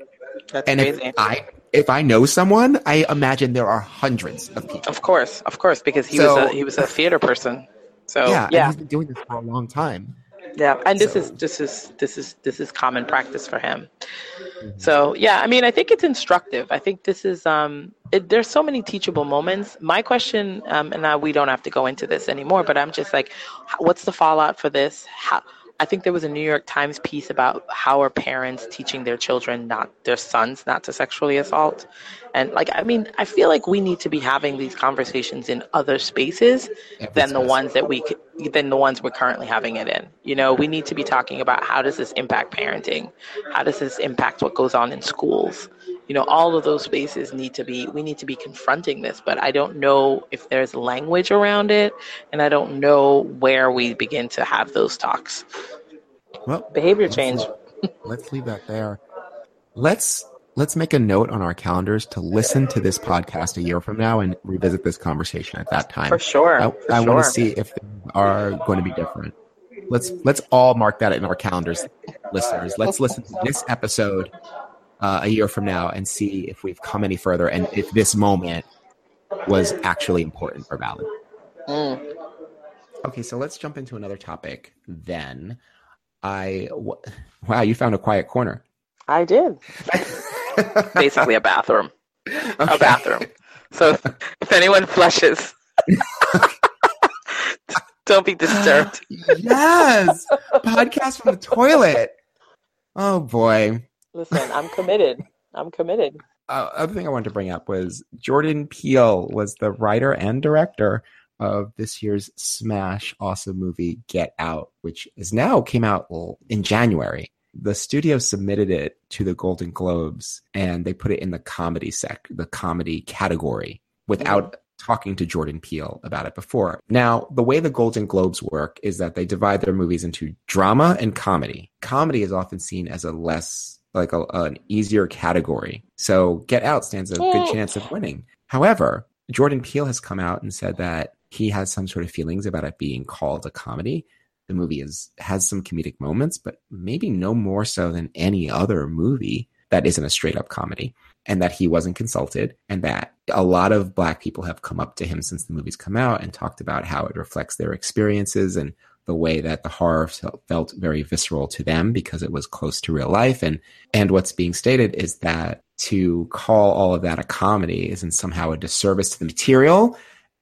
That's and crazy. if I if I know someone, I imagine there are hundreds of people. Of course, of course, because he so, was a he was a theater person. So yeah, yeah. he's been doing this for a long time. Yeah, and this so. is this is this is this is common practice for him. Mm-hmm. So yeah, I mean, I think it's instructive. I think this is um, it, there's so many teachable moments. My question, um, and now we don't have to go into this anymore, but I'm just like, what's the fallout for this? How I think there was a New York Times piece about how are parents teaching their children not their sons not to sexually assault. And like I mean, I feel like we need to be having these conversations in other spaces Every than space. the ones that we than the ones we're currently having it in. You know, we need to be talking about how does this impact parenting? How does this impact what goes on in schools? you know all of those spaces need to be we need to be confronting this but i don't know if there's language around it and i don't know where we begin to have those talks well behavior change let's leave that there let's let's make a note on our calendars to listen to this podcast a year from now and revisit this conversation at that time for sure i, I sure. want to see if they are going to be different let's let's all mark that in our calendars listeners let's listen to this episode uh, a year from now and see if we've come any further and if this moment was actually important or valid. Mm. Okay, so let's jump into another topic then. I w- wow, you found a quiet corner. I did. Basically, a bathroom. Okay. A bathroom. So if anyone flushes, don't be disturbed. yes, podcast from the toilet. Oh boy. Listen, I'm committed. I'm committed. Uh, other thing I wanted to bring up was Jordan Peele was the writer and director of this year's smash awesome movie Get Out, which is now came out in January. The studio submitted it to the Golden Globes and they put it in the comedy sec, the comedy category without mm-hmm. talking to Jordan Peele about it before. Now, the way the Golden Globes work is that they divide their movies into drama and comedy. Comedy is often seen as a less like a, an easier category. So Get Out stands a good chance of winning. However, Jordan Peele has come out and said that he has some sort of feelings about it being called a comedy. The movie is has some comedic moments, but maybe no more so than any other movie. that isn't a straight up comedy and that he wasn't consulted and that a lot of black people have come up to him since the movie's come out and talked about how it reflects their experiences and the way that the horror felt very visceral to them because it was close to real life and and what's being stated is that to call all of that a comedy isn't somehow a disservice to the material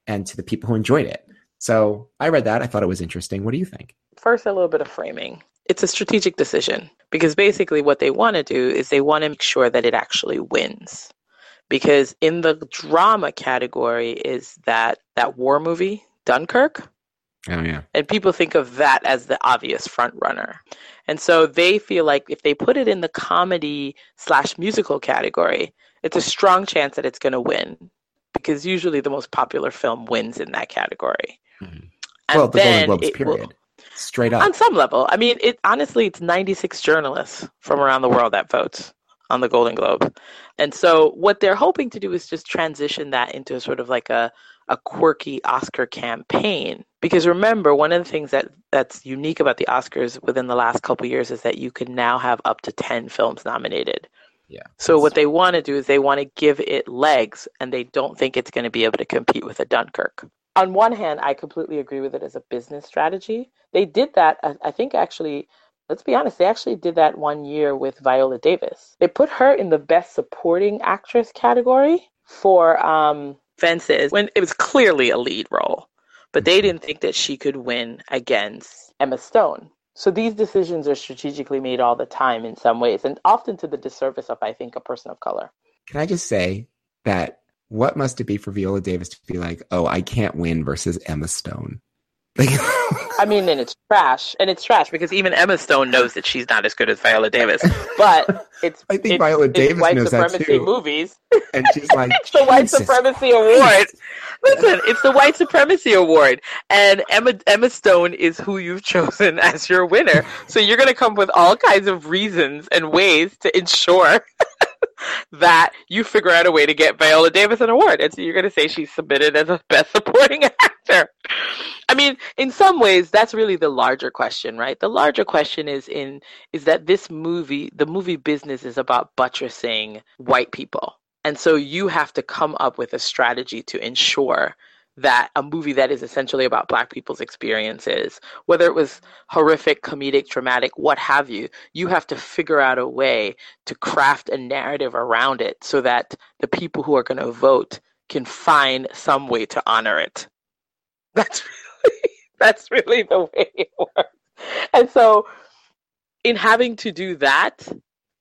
and to the people who enjoyed it so i read that. I thought it was interesting. What do you think? First a little bit of framing. It's a strategic decision because basically what they want to do is they want to make sure that it actually wins. Because in the drama category is that that war movie dunkirk? Oh yeah. And people think of that as the obvious front runner. And so they feel like if they put it in the comedy slash musical category it's a strong chance that it's going to win. Because usually the most popular film wins in that category mm-hmm. well the golden globes period will, Straight up. On some level. I mean, it honestly, it's 96 journalists from around the world that votes on the Golden Globe. And so what they're hoping to do is just transition that into sort of like a, a quirky Oscar campaign. Because remember, one of the things that, that's unique about the Oscars within the last couple years is that you can now have up to 10 films nominated. Yeah. So what they want to do is they want to give it legs and they don't think it's going to be able to compete with a Dunkirk on one hand, I completely agree with it as a business strategy. They did that, I think, actually. Let's be honest, they actually did that one year with Viola Davis. They put her in the Best Supporting Actress category for um, Fences when it was clearly a lead role, but they didn't think that she could win against Emma Stone. So these decisions are strategically made all the time in some ways, and often to the disservice of, I think, a person of color. Can I just say that what must it be for Viola Davis to be like, oh, I can't win versus Emma Stone? I mean, and it's trash, and it's trash because even Emma Stone knows that she's not as good as Viola Davis. But it's I think it's, Viola it's Davis white knows supremacy that too. movies, and she's like, it's the white supremacy award. Listen, it's the white supremacy award, and Emma Emma Stone is who you've chosen as your winner. So you're going to come with all kinds of reasons and ways to ensure that you figure out a way to get Viola Davis an award. And so you're going to say she's submitted as a best supporting actor. I mean, in some ways, that's really the larger question, right? The larger question is in is that this movie, the movie business is about buttressing white people. And so you have to come up with a strategy to ensure that a movie that is essentially about black people's experiences, whether it was horrific, comedic, dramatic, what have you, you have to figure out a way to craft a narrative around it so that the people who are going to vote can find some way to honor it. That's really, that's really the way it works. And so in having to do that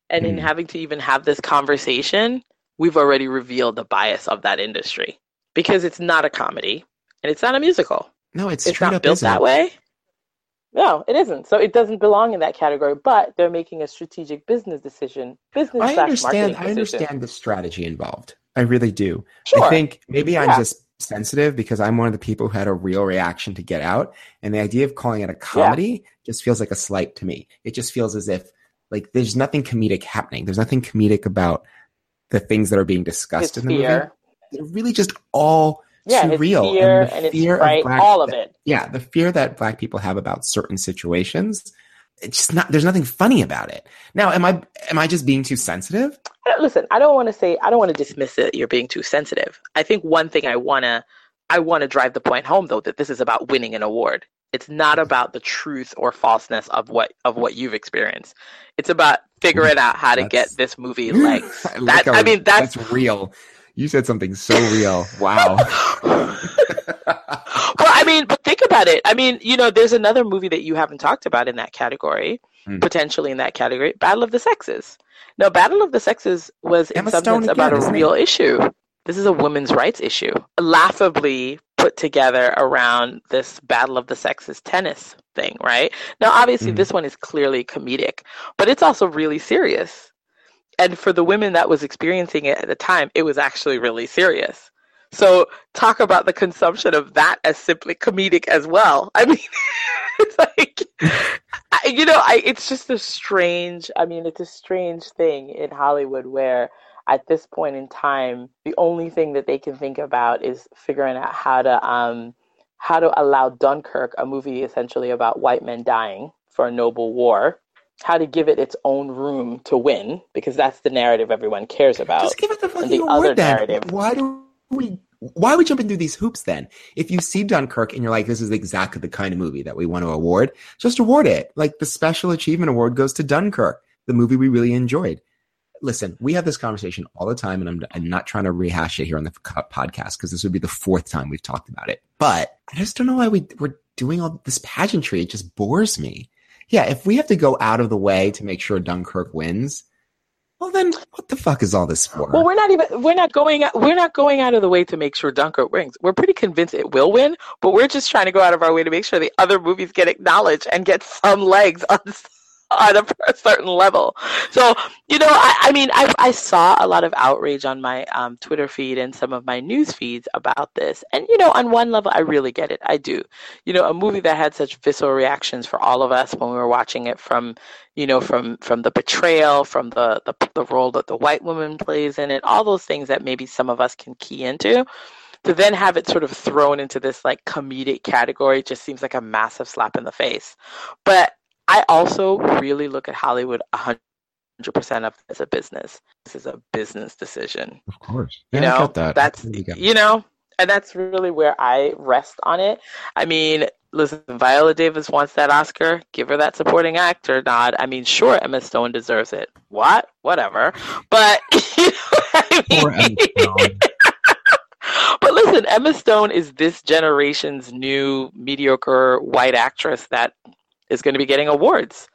and in hmm. having to even have this conversation, we've already revealed the bias of that industry because it's not a comedy and it's not a musical. No, it's, it's not built that way. No, it isn't. So it doesn't belong in that category. But they're making a strategic business decision. Business. I understand. I understand the strategy involved. I really do. Sure. I think maybe I'm just sensitive because I'm one of the people who had a real reaction to Get Out, and the idea of calling it a comedy yeah. just feels like a slight to me. It just feels as if like there's nothing comedic happening. There's nothing comedic about the things that are being discussed it's in the fear. movie they're really just all yeah, surreal. Fear and, the fear of black, all of it. Yeah, the fear that black people have about certain situations. It's just not. There's nothing funny about it. Now, am I am I just being too sensitive? Uh, listen, I don't want to say I don't want to dismiss it. You're being too sensitive. I think one thing I wanna I want to drive the point home though that this is about winning an award. It's not about the truth or falseness of what of what you've experienced. It's about figuring out how to get this movie. That, I mean, that's, that's real. You said something so real. Wow. well, I mean, but think about it. I mean, you know, there's another movie that you haven't talked about in that category, mm. potentially in that category, Battle of the Sexes. Now, Battle of the Sexes was Emma in some Stone sense again, about a real it? issue. This is a women's rights issue, laughably put together around this Battle of the Sexes tennis thing, right? Now, obviously, mm. this one is clearly comedic, but it's also really serious and for the women that was experiencing it at the time, it was actually really serious. So talk about the consumption of that as simply comedic as well. I mean, it's like, you know, I, it's just a strange, I mean, it's a strange thing in Hollywood where at this point in time, the only thing that they can think about is figuring out how to, um, how to allow Dunkirk, a movie essentially about white men dying for a noble war, how to give it its own room to win because that's the narrative everyone cares about. Just give it the fucking the award other then. narrative- Why do we? Why are we jumping through these hoops then? If you see Dunkirk and you're like, this is exactly the kind of movie that we want to award, just award it. Like the special achievement award goes to Dunkirk, the movie we really enjoyed. Listen, we have this conversation all the time, and I'm, I'm not trying to rehash it here on the podcast because this would be the fourth time we've talked about it. But I just don't know why we, we're doing all this pageantry. It just bores me. Yeah, if we have to go out of the way to make sure Dunkirk wins, well, then what the fuck is all this for? Well, we're not even we're not going we're not going out of the way to make sure Dunkirk wins. We're pretty convinced it will win, but we're just trying to go out of our way to make sure the other movies get acknowledged and get some legs on on a, certain level. So you know, I, I mean, I, I saw a lot of outrage on my um, Twitter feed and some of my news feeds about this, and you know, on one level, I really get it. I do. You know, a movie that had such visceral reactions for all of us when we were watching it from you know, from from the betrayal, from the, the the role that the white woman plays in it, all those things that maybe some of us can key into. To then have it sort of thrown into this like comedic category just seems like a massive slap in the face. But I also really look at Hollywood 100% of as a business. This is a business decision. Of course, you Yeah, I know that. that's get you know and that's really where i rest on it. I mean listen viola davis wants that oscar. Give her that supporting actor nod i mean sure emma stone deserves it. What? Whatever. But you know what I mean? But listen emma stone is this generation's new mediocre white actress that is going to be getting awards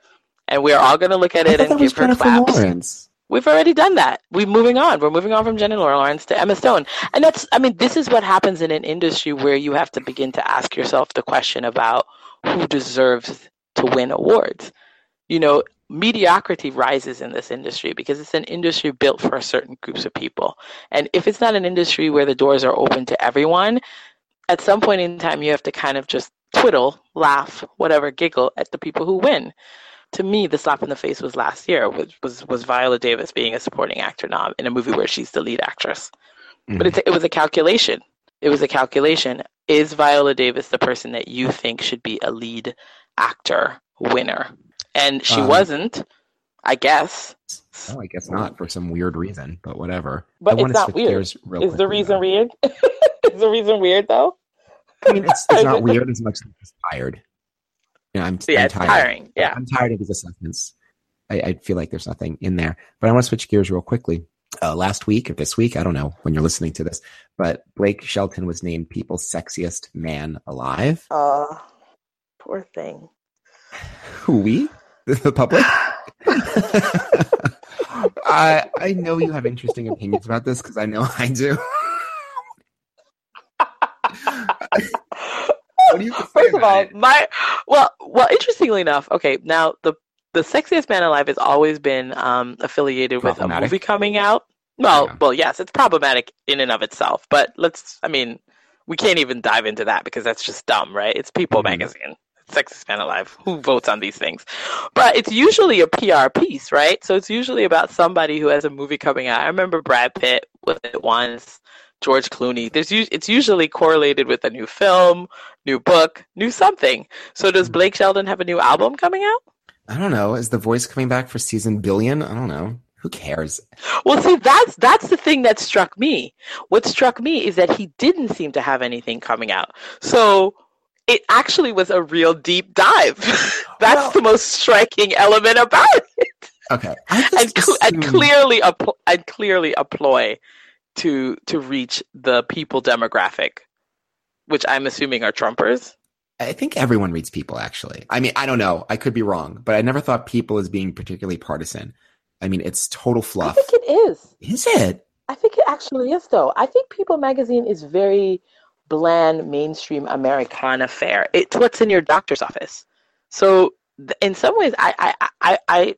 and we're all going to look at it and give her Jennifer claps Lawrence. We've already done that. We're moving on. We're moving on from Jennifer Lawrence to Emma Stone. And that's, I mean, this is what happens in an industry where you have to begin to ask yourself the question about who deserves to win awards. You know, mediocrity rises in this industry because it's an industry built for certain groups of people. And if it's not an industry where the doors are open to everyone, at some point in time, you have to kind of just twiddle, laugh, whatever, giggle at the people who win to me, the slap in the face was last year, which was was Viola Davis being a supporting actor nom in a movie where she's the lead actress. But it's, it was a calculation. It was a calculation. Is Viola Davis the person that you think should be a lead actor winner? And she Um, wasn't, I guess. Oh, I guess not for some weird reason, but whatever. But I it's not weird. Is the reason though. weird? is the reason weird though? I mean, it's, it's not weird as much as it's tired. Yeah, I'm, Yeah, I'm it's tired. tiring. Yeah. I'm tired of these assessments. I, I feel like there's nothing in there. But I want to switch gears real quickly. Uh, last week or this week, I don't know when you're listening to this, but Blake Shelton was named People's Sexiest Man Alive. Uh, poor thing. Who we? The public? I I know you have interesting opinions about this because I know I do. What do you say First of all, it? my well, well, interestingly enough, okay, now the the sexiest man alive has always been um, affiliated with a movie coming out. Well, Yeah. well, yes, it's problematic in and of itself, but let's, I mean, we can't even dive into that because that's just dumb, right? It's People Mhm. magazine. Sexiest Man Alive. Who votes on these things? But it's usually a PR piece, right? So it's usually about somebody who has a movie coming out. I remember Brad Pitt with it once, George Clooney. There's it's usually correlated with a new film, new book, new something. So does Mhm. Blake Shelton have a new album coming out? I don't know. Is the voice coming back for season billion? I don't know. Who cares? Well, see, that's that's the thing that struck me. What struck me is that he didn't seem to have anything coming out. So it actually was a real deep dive. that's Well- the most striking element about it. Okay. And, cl- and clearly, a pl- and clearly a ploy to to reach the people demographic, which I'm assuming are Trumpers. I think everyone reads people, actually. I mean, I don't know. I could be wrong, but I never thought people as being particularly partisan. I mean, it's total fluff. I think it is. Is it? I think it actually is, though. I think People magazine is very bland, mainstream Americana fare. It's what's in your doctor's office. So, th- in some ways, I, I, I, I,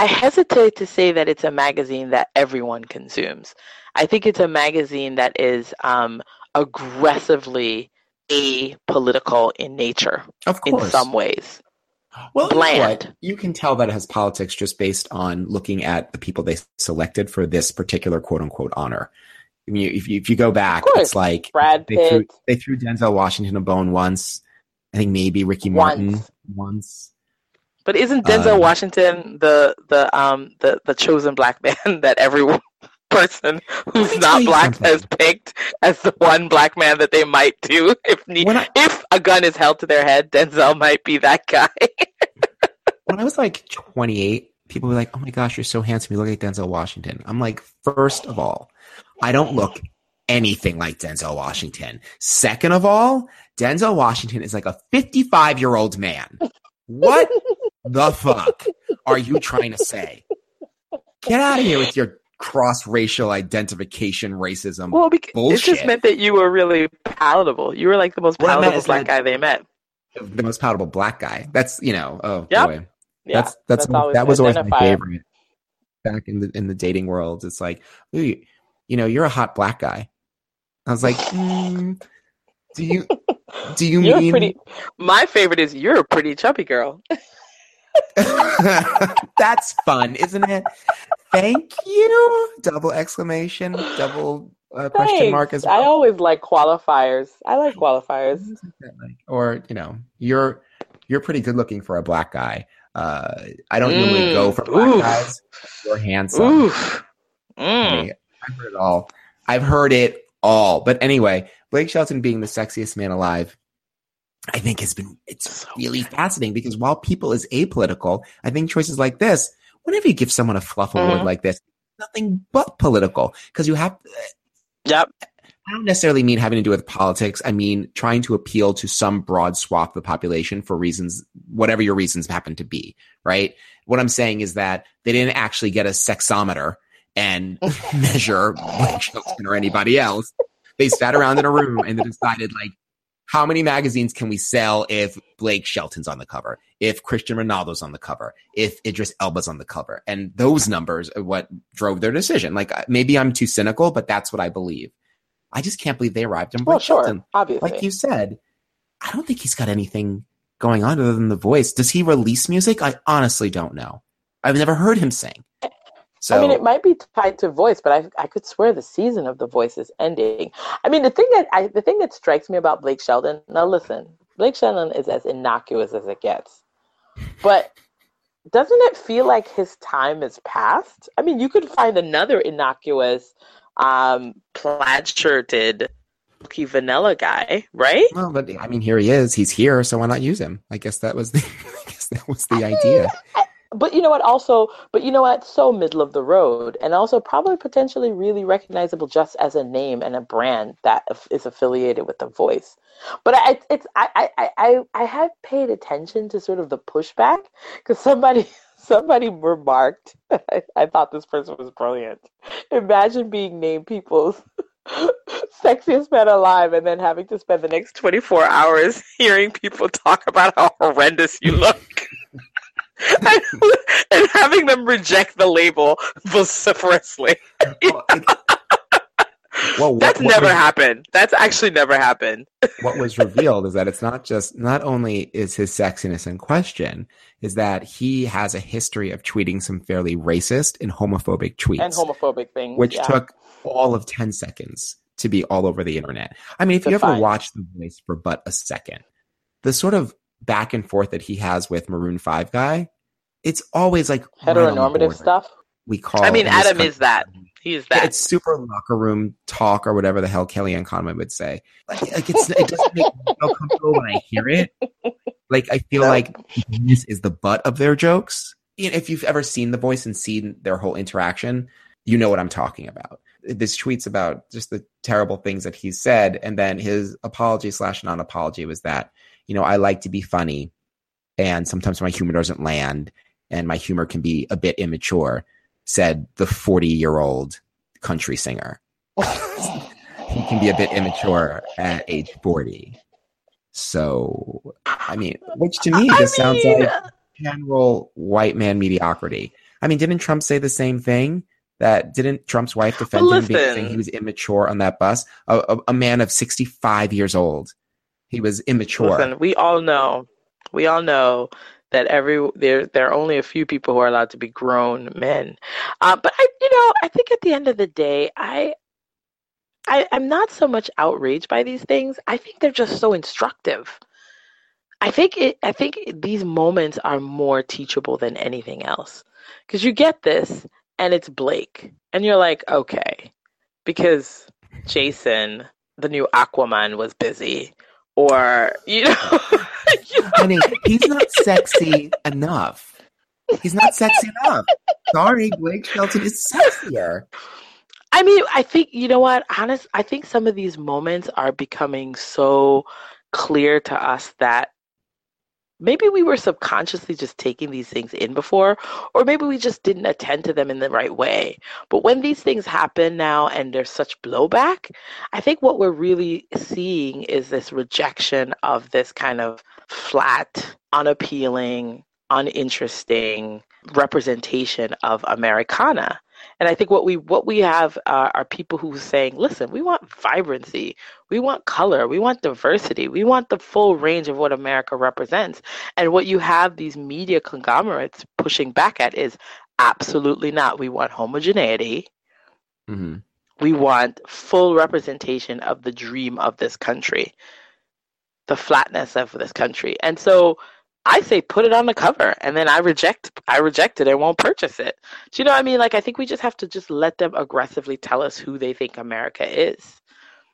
I hesitate to say that it's a magazine that everyone consumes. I think it's a magazine that is um, aggressively apolitical in nature Of course. in some ways. well, you know bland. You can tell that it has politics just based on looking at the people they selected for this particular quote unquote honor. I mean, if you, if you go back, it's like Brad they threw, they threw Denzel Washington a bone once. I think maybe Ricky Martin Once. once. But isn't Denzel um, Washington the the um the the chosen black man that every person who's not black something. has picked as the one black man that they might do if need, I, if a gun is held to their head? Denzel might be that guy. when I was like 28, people were like, "Oh my gosh, you're so handsome! You look like Denzel Washington." I'm like, first of all, I don't look anything like Denzel Washington. Second of all, Denzel Washington is like a 55 year old man. What the fuck are you trying to say? Get out of here with your cross racial identification racism. Well, because bullshit. it just meant that you were really palatable. You were like the most palatable black guy they met. The most palatable black guy. That's you know. Oh yep. boy. Yeah, that's that's, that's that was always my favorite. Back in the in the dating world, it's like, you, you know, you're a hot black guy. I was like, mm, do you do you you're mean pretty? My favorite is you're a pretty chubby girl. That's fun, isn't it? Thank you! Double exclamation, double uh, question mark as well. I always like qualifiers. I like qualifiers. Or you know, you're you're pretty good looking for a black guy. Uh, I don't mm. normally go for black Oof. guys. You're handsome. Oof. Mm. I've heard it all. I've heard it all. But anyway, Blake Shelton being the sexiest man alive, I think has been it's so really fascinating because while people is apolitical, I think choices like this, whenever you give someone a fluff award mm-hmm. like this, nothing but political because you have. Yep. I don't necessarily mean having to do with politics. I mean trying to appeal to some broad swath of the population for reasons, whatever your reasons happen to be, right? What I'm saying is that they didn't actually get a sexometer and measure Blake Shelton or anybody else. They sat around in a room and they decided like, how many magazines can we sell if Blake Shelton's on the cover, if Cristiano Ronaldo's on the cover, if Idris Elba's on the cover? And those numbers are what drove their decision. Like uh, maybe I'm too cynical, but that's what I believe. I just can't believe they arrived in Blake well, sure, Shelton. Obviously. Like you said, I don't think he's got anything going on other than the voice. Does he release music? I honestly don't know. I've never heard him sing. So, I mean, it might be tied to voice, but I, I could swear the season of The Voice is ending. I mean, the thing that I, the thing that strikes me about Blake Shelton. Now, listen, Blake Shelton is as innocuous as it gets, but doesn't it feel like his time is past? I mean, you could find another innocuous, um, plaid-shirted, vanilla guy, right? Well, but I mean, here he is. He's here, so why not use him? I guess that was the, I guess that was the I idea. Mean, I, but you know what also but you know what so middle of the road and also probably potentially really recognizable just as a name and a brand that is affiliated with the voice. But i it's i i i, I have paid attention to sort of the pushback because somebody somebody remarked I, I thought this person was brilliant. Imagine being named people's sexiest man alive and then having to spend the next 24 hours hearing people talk about how horrendous you look and, and having them reject the label vociferously. well, well, what, that's what never was, happened. That's actually never happened. what was revealed is that it's not just not only is his sexiness in question, is that he has a history of tweeting some fairly racist and homophobic tweets and homophobic things, which yeah. took all of ten seconds to be all over the internet. I mean, if you ever watch The Voice for but a second, the sort of back and forth that he has with Maroon Five guy, it's always like heteronormative right stuff. We call. I mean, Adam is that. He's that. It's super locker room talk or whatever the hell Kellyanne Conway would say. Like, like it's it doesn't make me feel comfortable when I hear it. Like I feel no. like this is the butt of their jokes. If you've ever seen The Voice and seen their whole interaction, you know what I'm talking about. This tweets about just the terrible things that he said, and then his apology slash non apology was that you know I like to be funny, and sometimes my humor doesn't land, and my humor can be a bit immature, said the 40 year old country singer. he can be a bit immature at age 40. So, I mean, which to me just I mean, sounds like general white man mediocrity. I mean, didn't Trump say the same thing? That didn't Trump's wife defend him because he was immature on that bus? A, a, a, man of 65 years old. He was immature. Listen, we all know, we all know that every there there are only a few people who are allowed to be grown men. Uh, but I, you know, I think at the end of the day, I, I I'm not so much outraged by these things. I think they're just so instructive. I think it. I think these moments are more teachable than anything else, because you get this, and it's Blake, and you're like, okay, because Jason, the new Aquaman, was busy, or you know, know? honey, he's not sexy enough. He's not sexy enough. Sorry, Blake Shelton is sexier. I mean, I think you know what, honest. I think some of these moments are becoming so clear to us that maybe we were subconsciously just taking these things in before, or maybe we just didn't attend to them in the right way. But when these things happen now and there's such blowback, I think what we're really seeing is this rejection of this kind of flat, unappealing, uninteresting representation of Americana. And I think what we what we have uh, are people who are saying, "Listen, we want vibrancy, we want color, we want diversity, we want the full range of what America represents." And what you have these media conglomerates pushing back at is absolutely not. We want homogeneity. Mm-hmm. We want full representation of the dream of this country, the flatness of this country, and so I say put it on the cover and then I reject I reject it and won't purchase it. Do you know what I mean? Like I think we just have to just let them aggressively tell us who they think America is.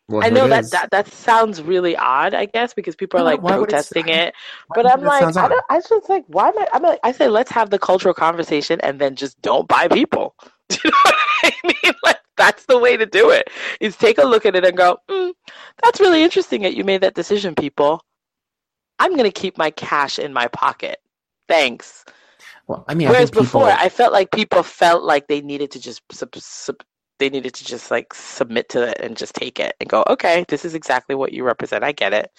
Well, I know that, that that sounds really odd, I guess, because people are like protesting it. But I'm like, I, don't, I just like, why am I? I'm like, I say, let's have the cultural conversation and then just don't buy people. Do you know what I mean? Like, that's the way to do it. Is take a look at it and go, mm, that's really interesting that you made that decision, people. I'm going to keep my cash in my pocket. Thanks. Well, I mean, whereas I before, I felt like people felt like they needed to just sub, sub, they needed to just like submit to it and just take it and go, okay, this is exactly what you represent. I get it.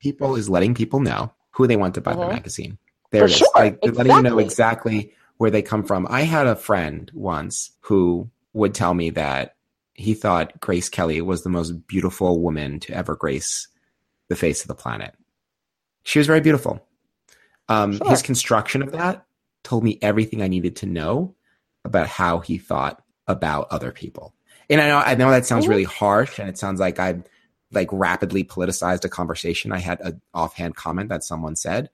People is letting people know who they want to buy mm-hmm. the magazine. There For it is. Sure. Like exactly. letting you know exactly where they come from. I had a friend once who would tell me that he thought Grace Kelly was the most beautiful woman to ever grace the face of the planet. She was very beautiful. Um, sure. His construction of that told me everything I needed to know about how he thought about other people. And I know I know that sounds really harsh, and it sounds like I like rapidly politicized a conversation. I had an offhand comment that someone said,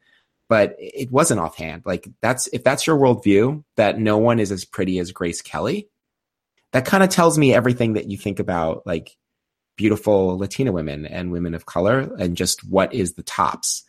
but it wasn't offhand. Like that's if that's your worldview that no one is as pretty as Grace Kelly, that kind of tells me everything that you think about like beautiful Latina women and women of color and just what is the tops.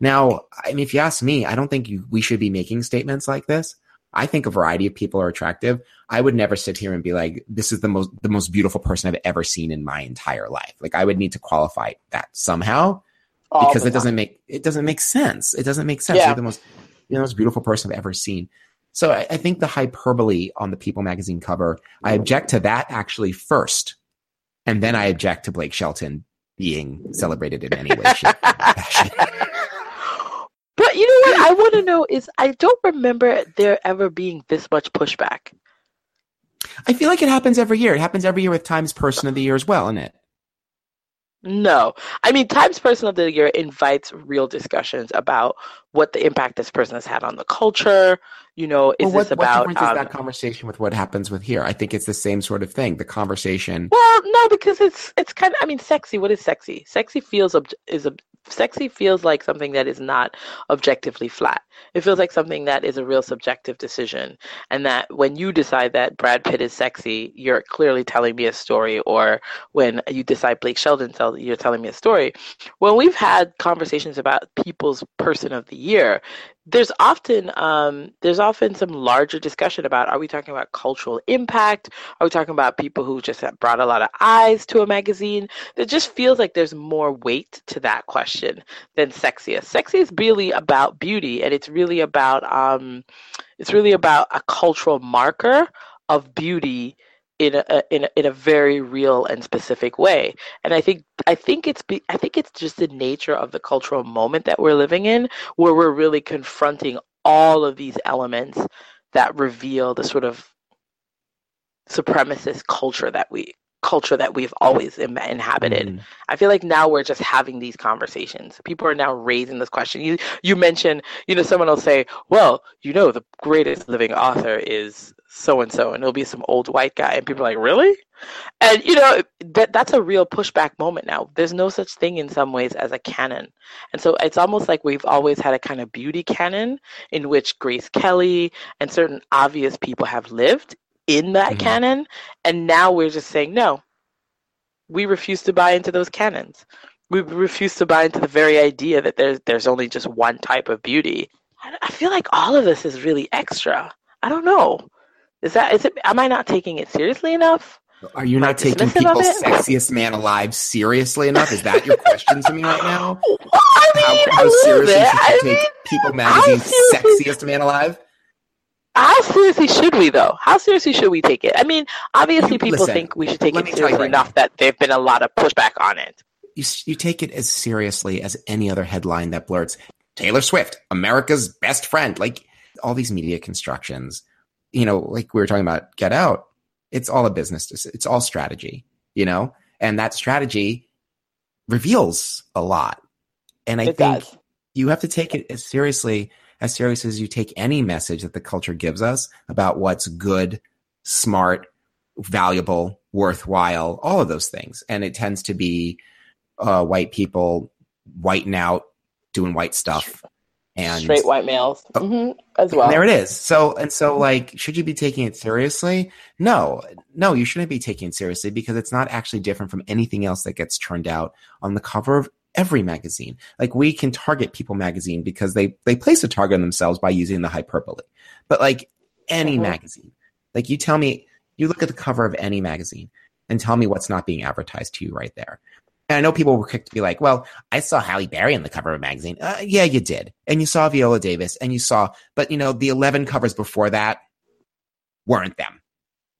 Now, I mean, if you ask me, I don't think you, we should be making statements like this. I think a variety of people are attractive. I would never sit here and be like, this is the most, the most beautiful person I've ever seen in my entire life. Like I would need to qualify that somehow All because it doesn't make, it doesn't make sense. It doesn't make sense. Yeah. You're the most, you're the most beautiful person I've ever seen. So I, I think the hyperbole on the People magazine cover, I object to that actually first. And then I object to Blake Shelton being celebrated in any way, shape, fashion. But you know what I want to know is I don't remember there ever being this much pushback. I feel like it happens every year. It happens every year with Times Person of the Year as well, isn't it? No. I mean, Times Person of the Year invites real discussions about what the impact this person has had on the culture. You know, is well, what, this about. What difference um, is that conversation with what happens with here? I think it's the same sort of thing. The conversation. Well, no, because it's it's kind of. I mean, sexy. What is sexy? Sexy feels ob- is sexy feels like something that is not objectively flat. It feels like something that is a real subjective decision. And that when you decide that Brad Pitt is sexy, you're clearly telling me a story. Or when you decide Blake Shelton, tell, you're telling me a story. When we've had conversations about people's person of the year, there's often um, there's often some larger discussion about are we talking about cultural impact? Are we talking about people who just brought a lot of eyes to a magazine? It just feels like there's more weight to that question than sexiest. Sexy is really about beauty and it's really about um, it's really about a cultural marker of beauty in a, in a, in a very real and specific way. And i think i think it's be, i think it's just the nature of the cultural moment that we're living in where we're really confronting all of these elements that reveal the sort of supremacist culture that we culture that we've always Im- inhabited. Mm. I feel like now we're just having these conversations. People are now raising this question. You you mentioned, you know, someone will say, "Well, you know, the greatest living author is so and so," and it'll be some old white guy, and people are like, "Really?" And you know that that's a real pushback moment now. There's no such thing in some ways as a canon, and so it's almost like we've always had a kind of beauty canon in which Grace Kelly and certain obvious people have lived in that mm-hmm. canon, and now we're just saying no. We refuse to buy into those canons. We refuse to buy into the very idea that there's there's only just one type of beauty. I, I feel like all of this is really extra. I don't know. Is that is it? Am I not taking it seriously enough? Are you not taking people's sexiest man alive seriously enough? Is that your question to me right now? I mean, how, how seriously bit. should you I take mean, People Magazine's sexiest man alive? How seriously should we, though? How seriously should we take it? I mean, obviously, people Listen, think we should take it seriously right enough now. that there've been a lot of pushback on it. You, you take it as seriously as any other headline that blurts Taylor Swift, America's best friend. Like all these media constructions, you know, like we were talking about Get Out it's all a business. It's all strategy, you know, and that strategy reveals a lot. And I it think does. you have to take it as seriously as serious as you take any message that the culture gives us about what's good, smart, valuable, worthwhile, all of those things. And it tends to be uh, white people whiting out, doing white stuff, and straight white males oh, mm-hmm, as well. There it is. So and so, like, should you be taking it seriously? No, no, you shouldn't be taking it seriously because it's not actually different from anything else that gets turned out on the cover of every magazine. Like, we can target People Magazine because they they place a target on themselves by using the hyperbole. But like any mm-hmm. magazine, like you tell me, you look at the cover of any magazine and tell me what's not being advertised to you right there. And I know people were quick to be like, well, I saw Halle Berry on the cover of a magazine. Uh, yeah, you did. And you saw Viola Davis and you saw, but you know, the 11 covers before that weren't them.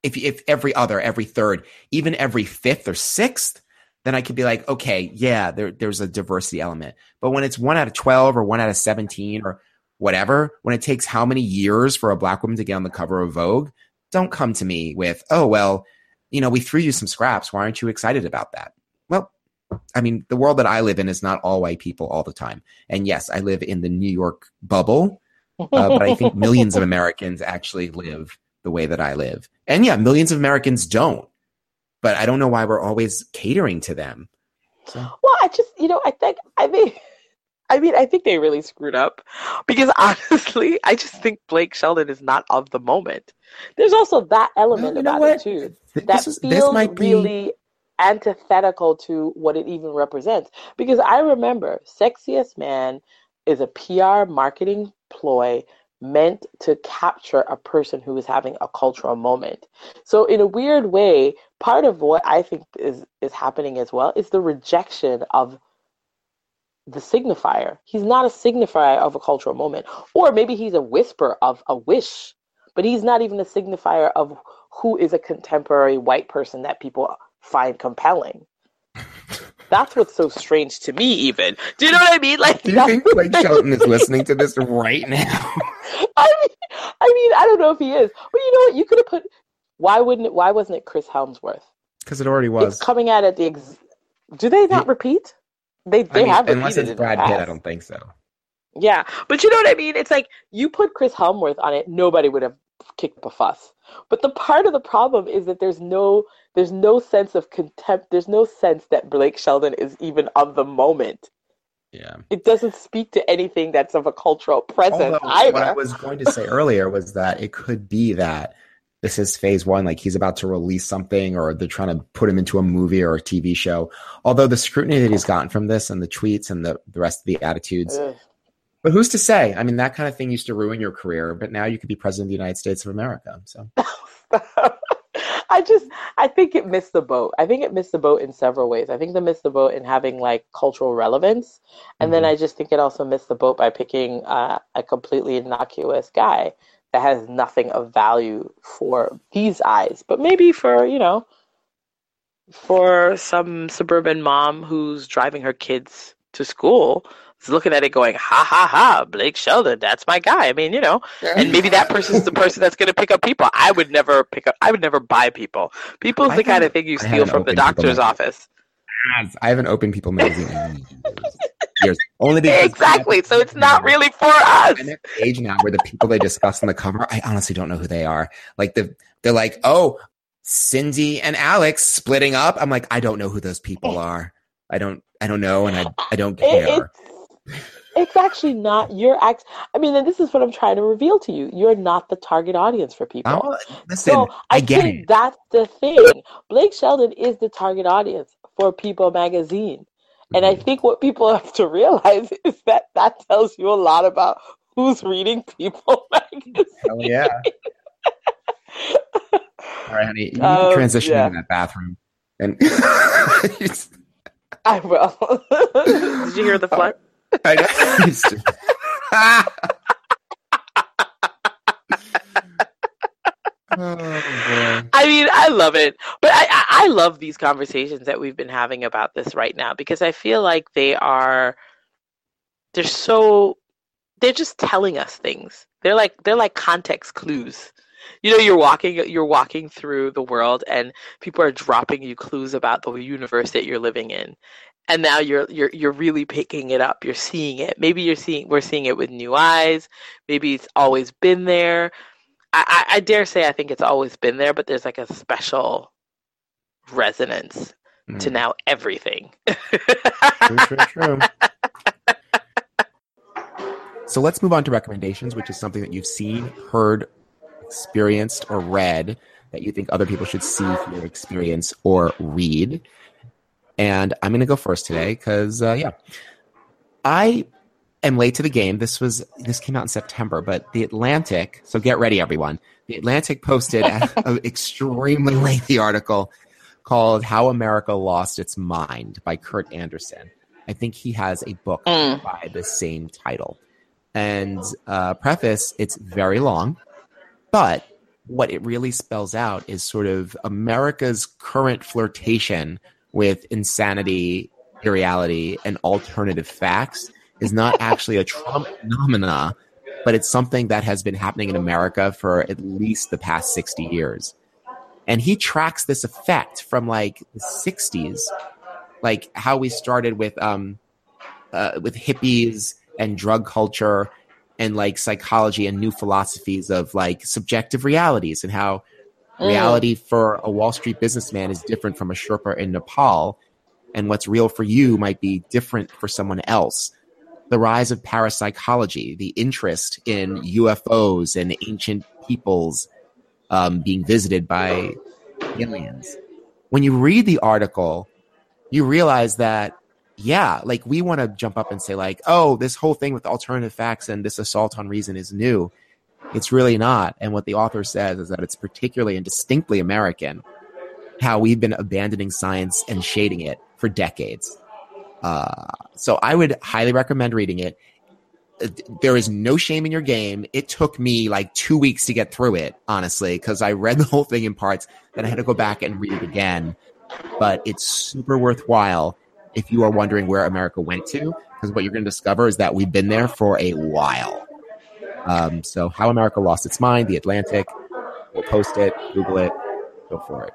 If, if every other, every third, even every fifth or sixth, then I could be like, okay, yeah, there, there's a diversity element. But when it's one out of 12 or one out of 17 or whatever, when it takes how many years for a black woman to get on the cover of Vogue, don't come to me with, oh, well, you know, we threw you some scraps. Why aren't you excited about that? Well, I mean, the world that I live in is not all white people all the time. And yes, I live in the New York bubble, uh, but I think millions of Americans actually live the way that I live. And yeah, millions of Americans don't. But I don't know why we're always catering to them. So. Well, I just, you know, I think, I mean, I mean, I think they really screwed up because honestly, I just think Blake Shelton is not of the moment. There's also that element about it too. That is, feels really antithetical to what it even represents. Because I remember Sexiest Man is a PR marketing ploy meant to capture a person who is having a cultural moment. So in a weird way, part of what I think is is happening as well is the rejection of the signifier. He's not a signifier of a cultural moment. Or maybe he's a whisper of a wish, but he's not even a signifier of who is a contemporary white person that people find compelling. That's what's so strange to me, even. Do you know what I mean? Like, do you think Blake Shelton is listening to this right now? I mean, I mean, I don't know if he is, but you know what? You could have put. Why wouldn't it? Why wasn't it Chris Hemsworth? Because it already was it's coming out at the. Ex- do they not repeat? They they I mean, have unless it's Brad Pitt. I don't think so. Yeah, but you know what I mean. It's like you put Chris Hemsworth on it, nobody would have kicked up a fuss. But the part of the problem is that there's no there's no sense of contempt. There's no sense that Blake Shelton is even of the moment. Yeah. It doesn't speak to anything that's of a cultural presence Although, either. What I was going to say earlier was that it could be that this is phase one, like he's about to release something or they're trying to put him into a movie or a TV show. Although the scrutiny that he's gotten from this and the tweets and the, the rest of the attitudes. Ugh. But who's to say? I mean, that kind of thing used to ruin your career, but now you could be president of the United States of America. So I just I think it missed the boat. I think it missed the boat in several ways. I think it missed the boat in having like cultural relevance, and mm-hmm. then I just think it also missed the boat by picking uh, a completely innocuous guy that has nothing of value for these eyes, but maybe for you know for some suburban mom who's driving her kids to school is looking at it going, ha ha ha, Blake Shelton, that's my guy. I mean, you know, and maybe that person's the person that's going to pick up people. I would never pick up, I would never buy people. People's I the kind of thing you steal from the doctor's office. I haven't opened People magazine in years. Only because Exactly. So it's not really for us. At age now where the people they discuss on the cover, I honestly don't know who they are. Like the they're like, oh, Cindy and Alex splitting up. I'm like, I don't know who those people are. I don't I don't know and I I don't It- care. it's, it's actually not your act. I mean, and this is what I'm trying to reveal to you. You're not the target audience for people. Oh, listen, So I I, get think it. that's the thing. Blake Shelton is the target audience for People Magazine. And Mm-hmm. I think what people have to realize is that that tells you a lot about who's reading People Magazine. Hell yeah. All right, honey. You Um, transition yeah. into that bathroom. And I will. Did you hear the flirt? I know. Oh. I mean, I love it, but I, I I love these conversations that we've been having about this right now because I feel like they are they're so they're just telling us things. They're like they're like context clues. You know, you're walking you're walking through the world and people are dropping you clues about the universe that you're living in. And now you're you're you're really picking it up. You're seeing it. Maybe you're seeing we're seeing it with new eyes. Maybe it's always been there. I, I, I dare say I think it's always been there, but there's like a special resonance to Mm. now everything. True, true, true. So let's move on to recommendations, which is something that you've seen, heard, experienced, or read that you think other people should see, hear, experience, or read. And I'm going to go first today because, uh, yeah, I am late to the game. This was this came out in September, but the Atlantic. So get ready, everyone. The Atlantic posted an extremely lengthy article called "How America Lost Its Mind" by Kurt Andersen. I think he has a book Mm. by the same title. And uh, preface, it's very long, but what it really spells out is sort of America's current flirtation with insanity, irreality, and alternative facts is not actually a Trump phenomena, but it's something that has been happening in America for at least the past 60 years. And he tracks this effect from like the 60s, like how we started with um uh, with hippies and drug culture and like psychology and new philosophies of like subjective realities and how Mm. reality for a Wall Street businessman is different from a Sherpa in Nepal, and what's real for you might be different for someone else. The rise of parapsychology, the interest in UFOs and ancient peoples um, being visited by aliens. When you read the article, you realize that, yeah, like we want to jump up and say, like, oh, this whole thing with alternative facts and this assault on reason is new. It's really not. And what the author says is that it's particularly and distinctly American how we've been abandoning science and shading it for decades. Uh, so I would highly recommend reading it. Uh, There is no shame in your game. It took me like two weeks to get through it, honestly, because I read the whole thing in parts. Then I had to go back and read it again. But it's super worthwhile if you are wondering where America went to, because what you're going to discover is that we've been there for a while. Um, so, How America Lost Its Mind, The Atlantic. We'll post it, Google it, go for it.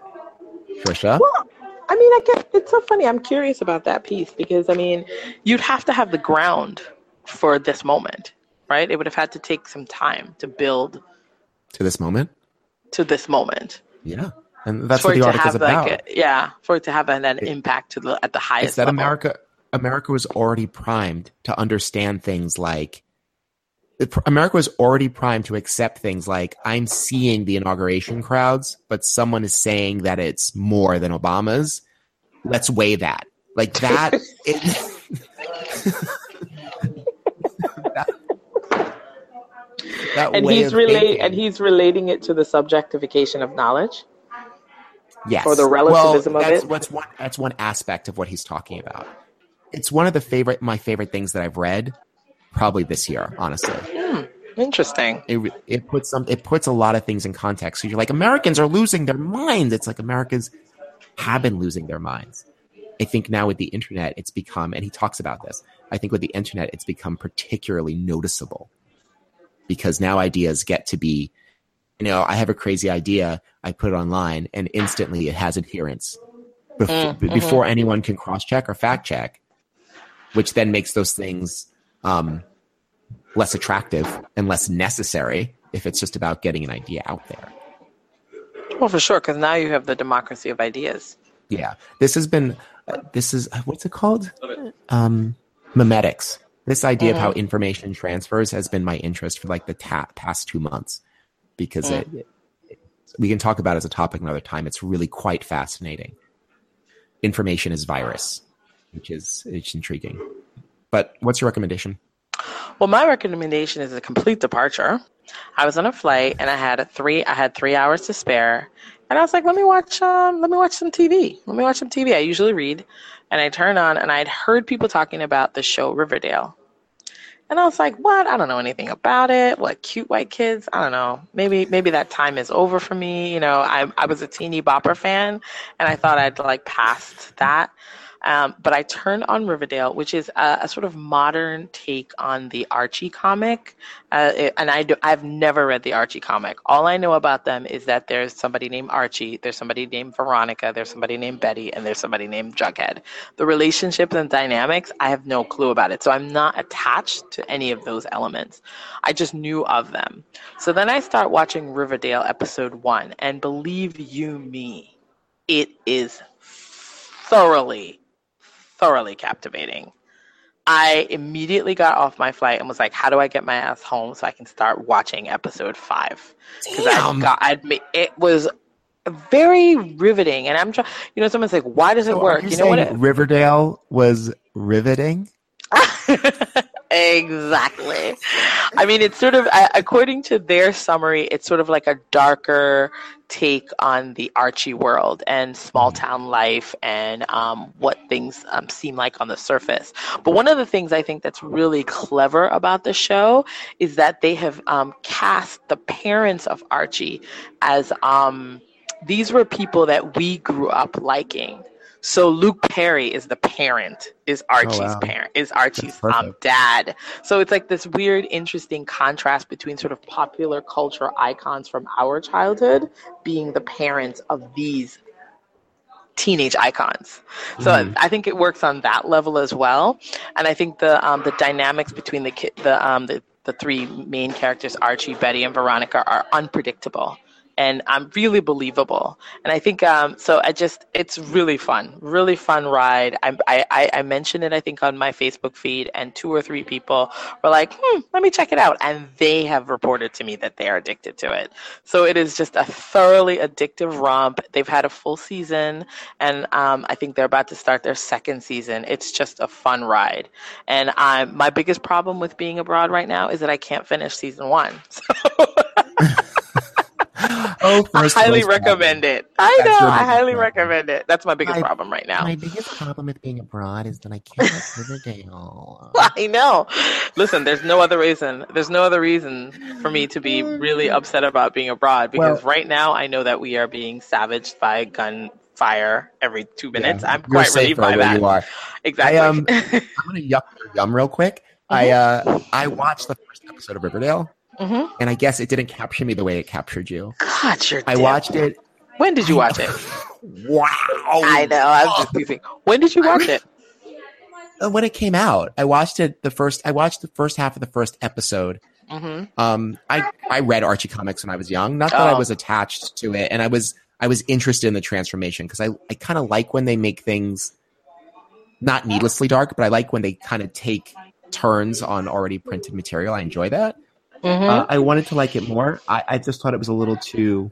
Trisha? Well, I mean, I guess it's so funny. I'm curious about that piece because I mean, you'd have to have the ground for this moment, right? It would have had to take some time to build To this moment? to this moment. Yeah. And that's for what the to article's have about. like a, yeah, for it to have an, an It- impact to the at the highest it's that level. America America was already primed to understand things like America was already primed to accept things like I'm seeing the inauguration crowds, but someone is saying that it's more than Obama's. Let's weigh that. Like that. it, that, that and he's relate and he's relating it to the subjectification of knowledge. yes. or the relativism well, of it? What's one, that's one aspect of what he's talking about. It's one of the favorite, my favorite things that I've read, probably this year, honestly. Interesting. It it puts some, it puts a lot of things in context. So you're like, Americans are losing their minds. It's like Americans have been losing their minds. I think now with the internet, it's become, and he talks about this. I think with the internet, it's become particularly noticeable because now ideas get to be, you know, I have a crazy idea, I put it online, and instantly it has adherence before, mm-hmm. before anyone can cross check or fact check, which then makes those things um, less attractive and less necessary if it's just about getting an idea out there. Well, for sure, because now you have the democracy of ideas. Yeah, this has been. Uh, this is uh, what's it called? Um, memetics. This idea mm-hmm. of how mm-hmm. information transfers has been my interest for like the ta- past two months because mm. it, it, we can talk about it as a topic another time. It's really quite fascinating. Information is virus, which is it's intriguing. But what's your recommendation? Well, my recommendation is a complete departure. I was on a flight and I had three I had three hours to spare, and I was like, let me watch um, let me watch some TV. Let me watch some TV. I usually read, and I turned on and I'd heard people talking about the show Riverdale. And I was like, what? I don't know anything about it. What cute white kids? I don't know. Maybe maybe that time is over for me. You know, I I was a teeny bopper fan and I thought I'd like passed that. Um, but I turned on Riverdale, which is a, a, sort of modern take on the Archie comic. Uh, it, and I do, I've never read the Archie comic. All I know about them is that there's somebody named Archie, there's somebody named Veronica, there's somebody named Betty, and there's somebody named Jughead. The relationships and dynamics, I have no clue about it. So I'm not attached to any of those elements. I just knew of them. So then I start watching Riverdale episode one, and believe you me, it is thoroughly thoroughly captivating. I immediately got off my flight and was like, "How do I get my ass home so I can start watching episode five? Because I got, I'd it was very riveting, and I'm trying. You know, someone's like, "Why does it so work?" You, you know what? It, Riverdale was riveting. exactly. I mean, it's sort of according to their summary, it's sort of like a darker take on the Archie world and small mm-hmm. town life and um, what things um, seem like on the surface. But one of the things I think that's really clever about the show is that they have um, cast the parents of Archie as um, these were people that we grew up liking. So Luke Perry is the parent, is oh, Archie's oh, wow. parent, is Archie's um, dad. So it's like this weird, interesting contrast between sort of popular culture icons from our childhood being the parents of these teenage icons. So mm. I think it works on that level as well. And I think the um, the dynamics between the ki- the um, the the three main characters, Archie, Betty, and Veronica, are unpredictable and I'm really believable. And I think um, so. I just it's really fun, really fun ride. I, I I mentioned it I think on my Facebook feed, and two or three people were like, "Hmm, let me check it out," and they have reported to me that they are addicted to it. So it is just a thoroughly addictive romp. They've had a full season, and um, I think they're about to start their second season. It's just a fun ride. And I'm, my biggest problem with being abroad right now is that I can't finish season one. So oh, I highly recommend problem. it. I That's know. I highly problem. recommend it. That's my biggest my, problem right now. My biggest problem with being abroad is that I can't watch Riverdale. I know. Listen, there's no other reason. There's no other reason for me to be really upset about being abroad because well, right now I know that we are being savaged by gunfire every two minutes. Yeah, I'm quite relieved by that. You are. Exactly. I, um, I'm gonna yum, yum real quick. Mm-hmm. I uh, I watched the first episode of Riverdale Mm-hmm. And I guess it didn't capture me the way it captured you. God, you're I watched it. When did you watch it? wow. I know. I was just teasing. When did you watch it? Uh, when it came out, I watched it the first. I watched the first half of the first episode. Mm-hmm. Um, I I read Archie comics when I was young. Not that oh. I was attached to it, and I was I was interested in the transformation because I I kind of like when they make things not needlessly dark, but I like when they kind of take turns on already printed material. I enjoy that. Mm-hmm. Uh, I wanted to like it more. I, I, just thought it was a little too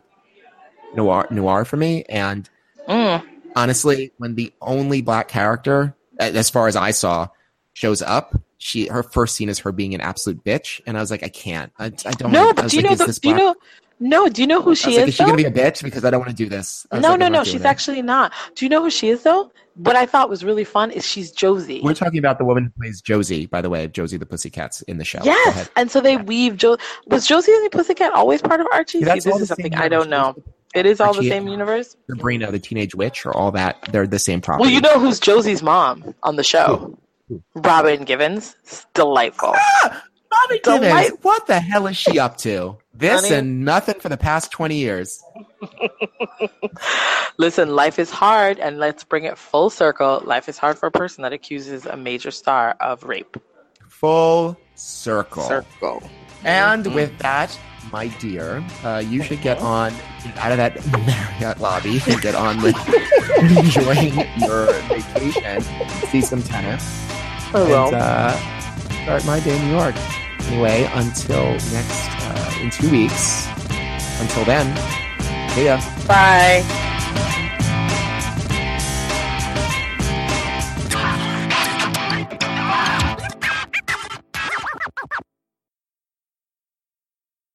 noir noir for me. And mm. honestly, when the only black character, as far as I saw, shows up, she her first scene is her being an absolute bitch, and I was like, I can't. I, I don't. No, but do you like, know? The, do you know? No, do you know who she is? Like, is she gonna be a bitch because I don't want to do this? No, like, no, no. She's actually not. Do you know who she is though? What I thought was really fun is she's Josie. We're talking about the woman who plays Josie, by the way, Josie the Pussycats in the show. Yes, and so they weave. Jo- was Josie the Pussycat always part of Archie? See, this is something I don't know. It is all Archie- the same universe. Sabrina, the teenage witch, or all that. They're the same property. Well, you know who's Josie's mom on the show? Who? Robin Givens. Delightful. Bobby Delight- Gibbons, what the hell is she up to? This Honey. and nothing for the past 20 years. Listen, life is hard, and let's bring it full circle. Life is hard for a person that accuses a major star of rape. Full circle. Circle. And Mhm. with that, my dear, uh, you should get on out of that Marriott lobby and get on with enjoying your vacation, see some tennis, Oh, and uh, start my day in New York. Anyway, until next, uh, in two weeks. Until then, see ya. Bye.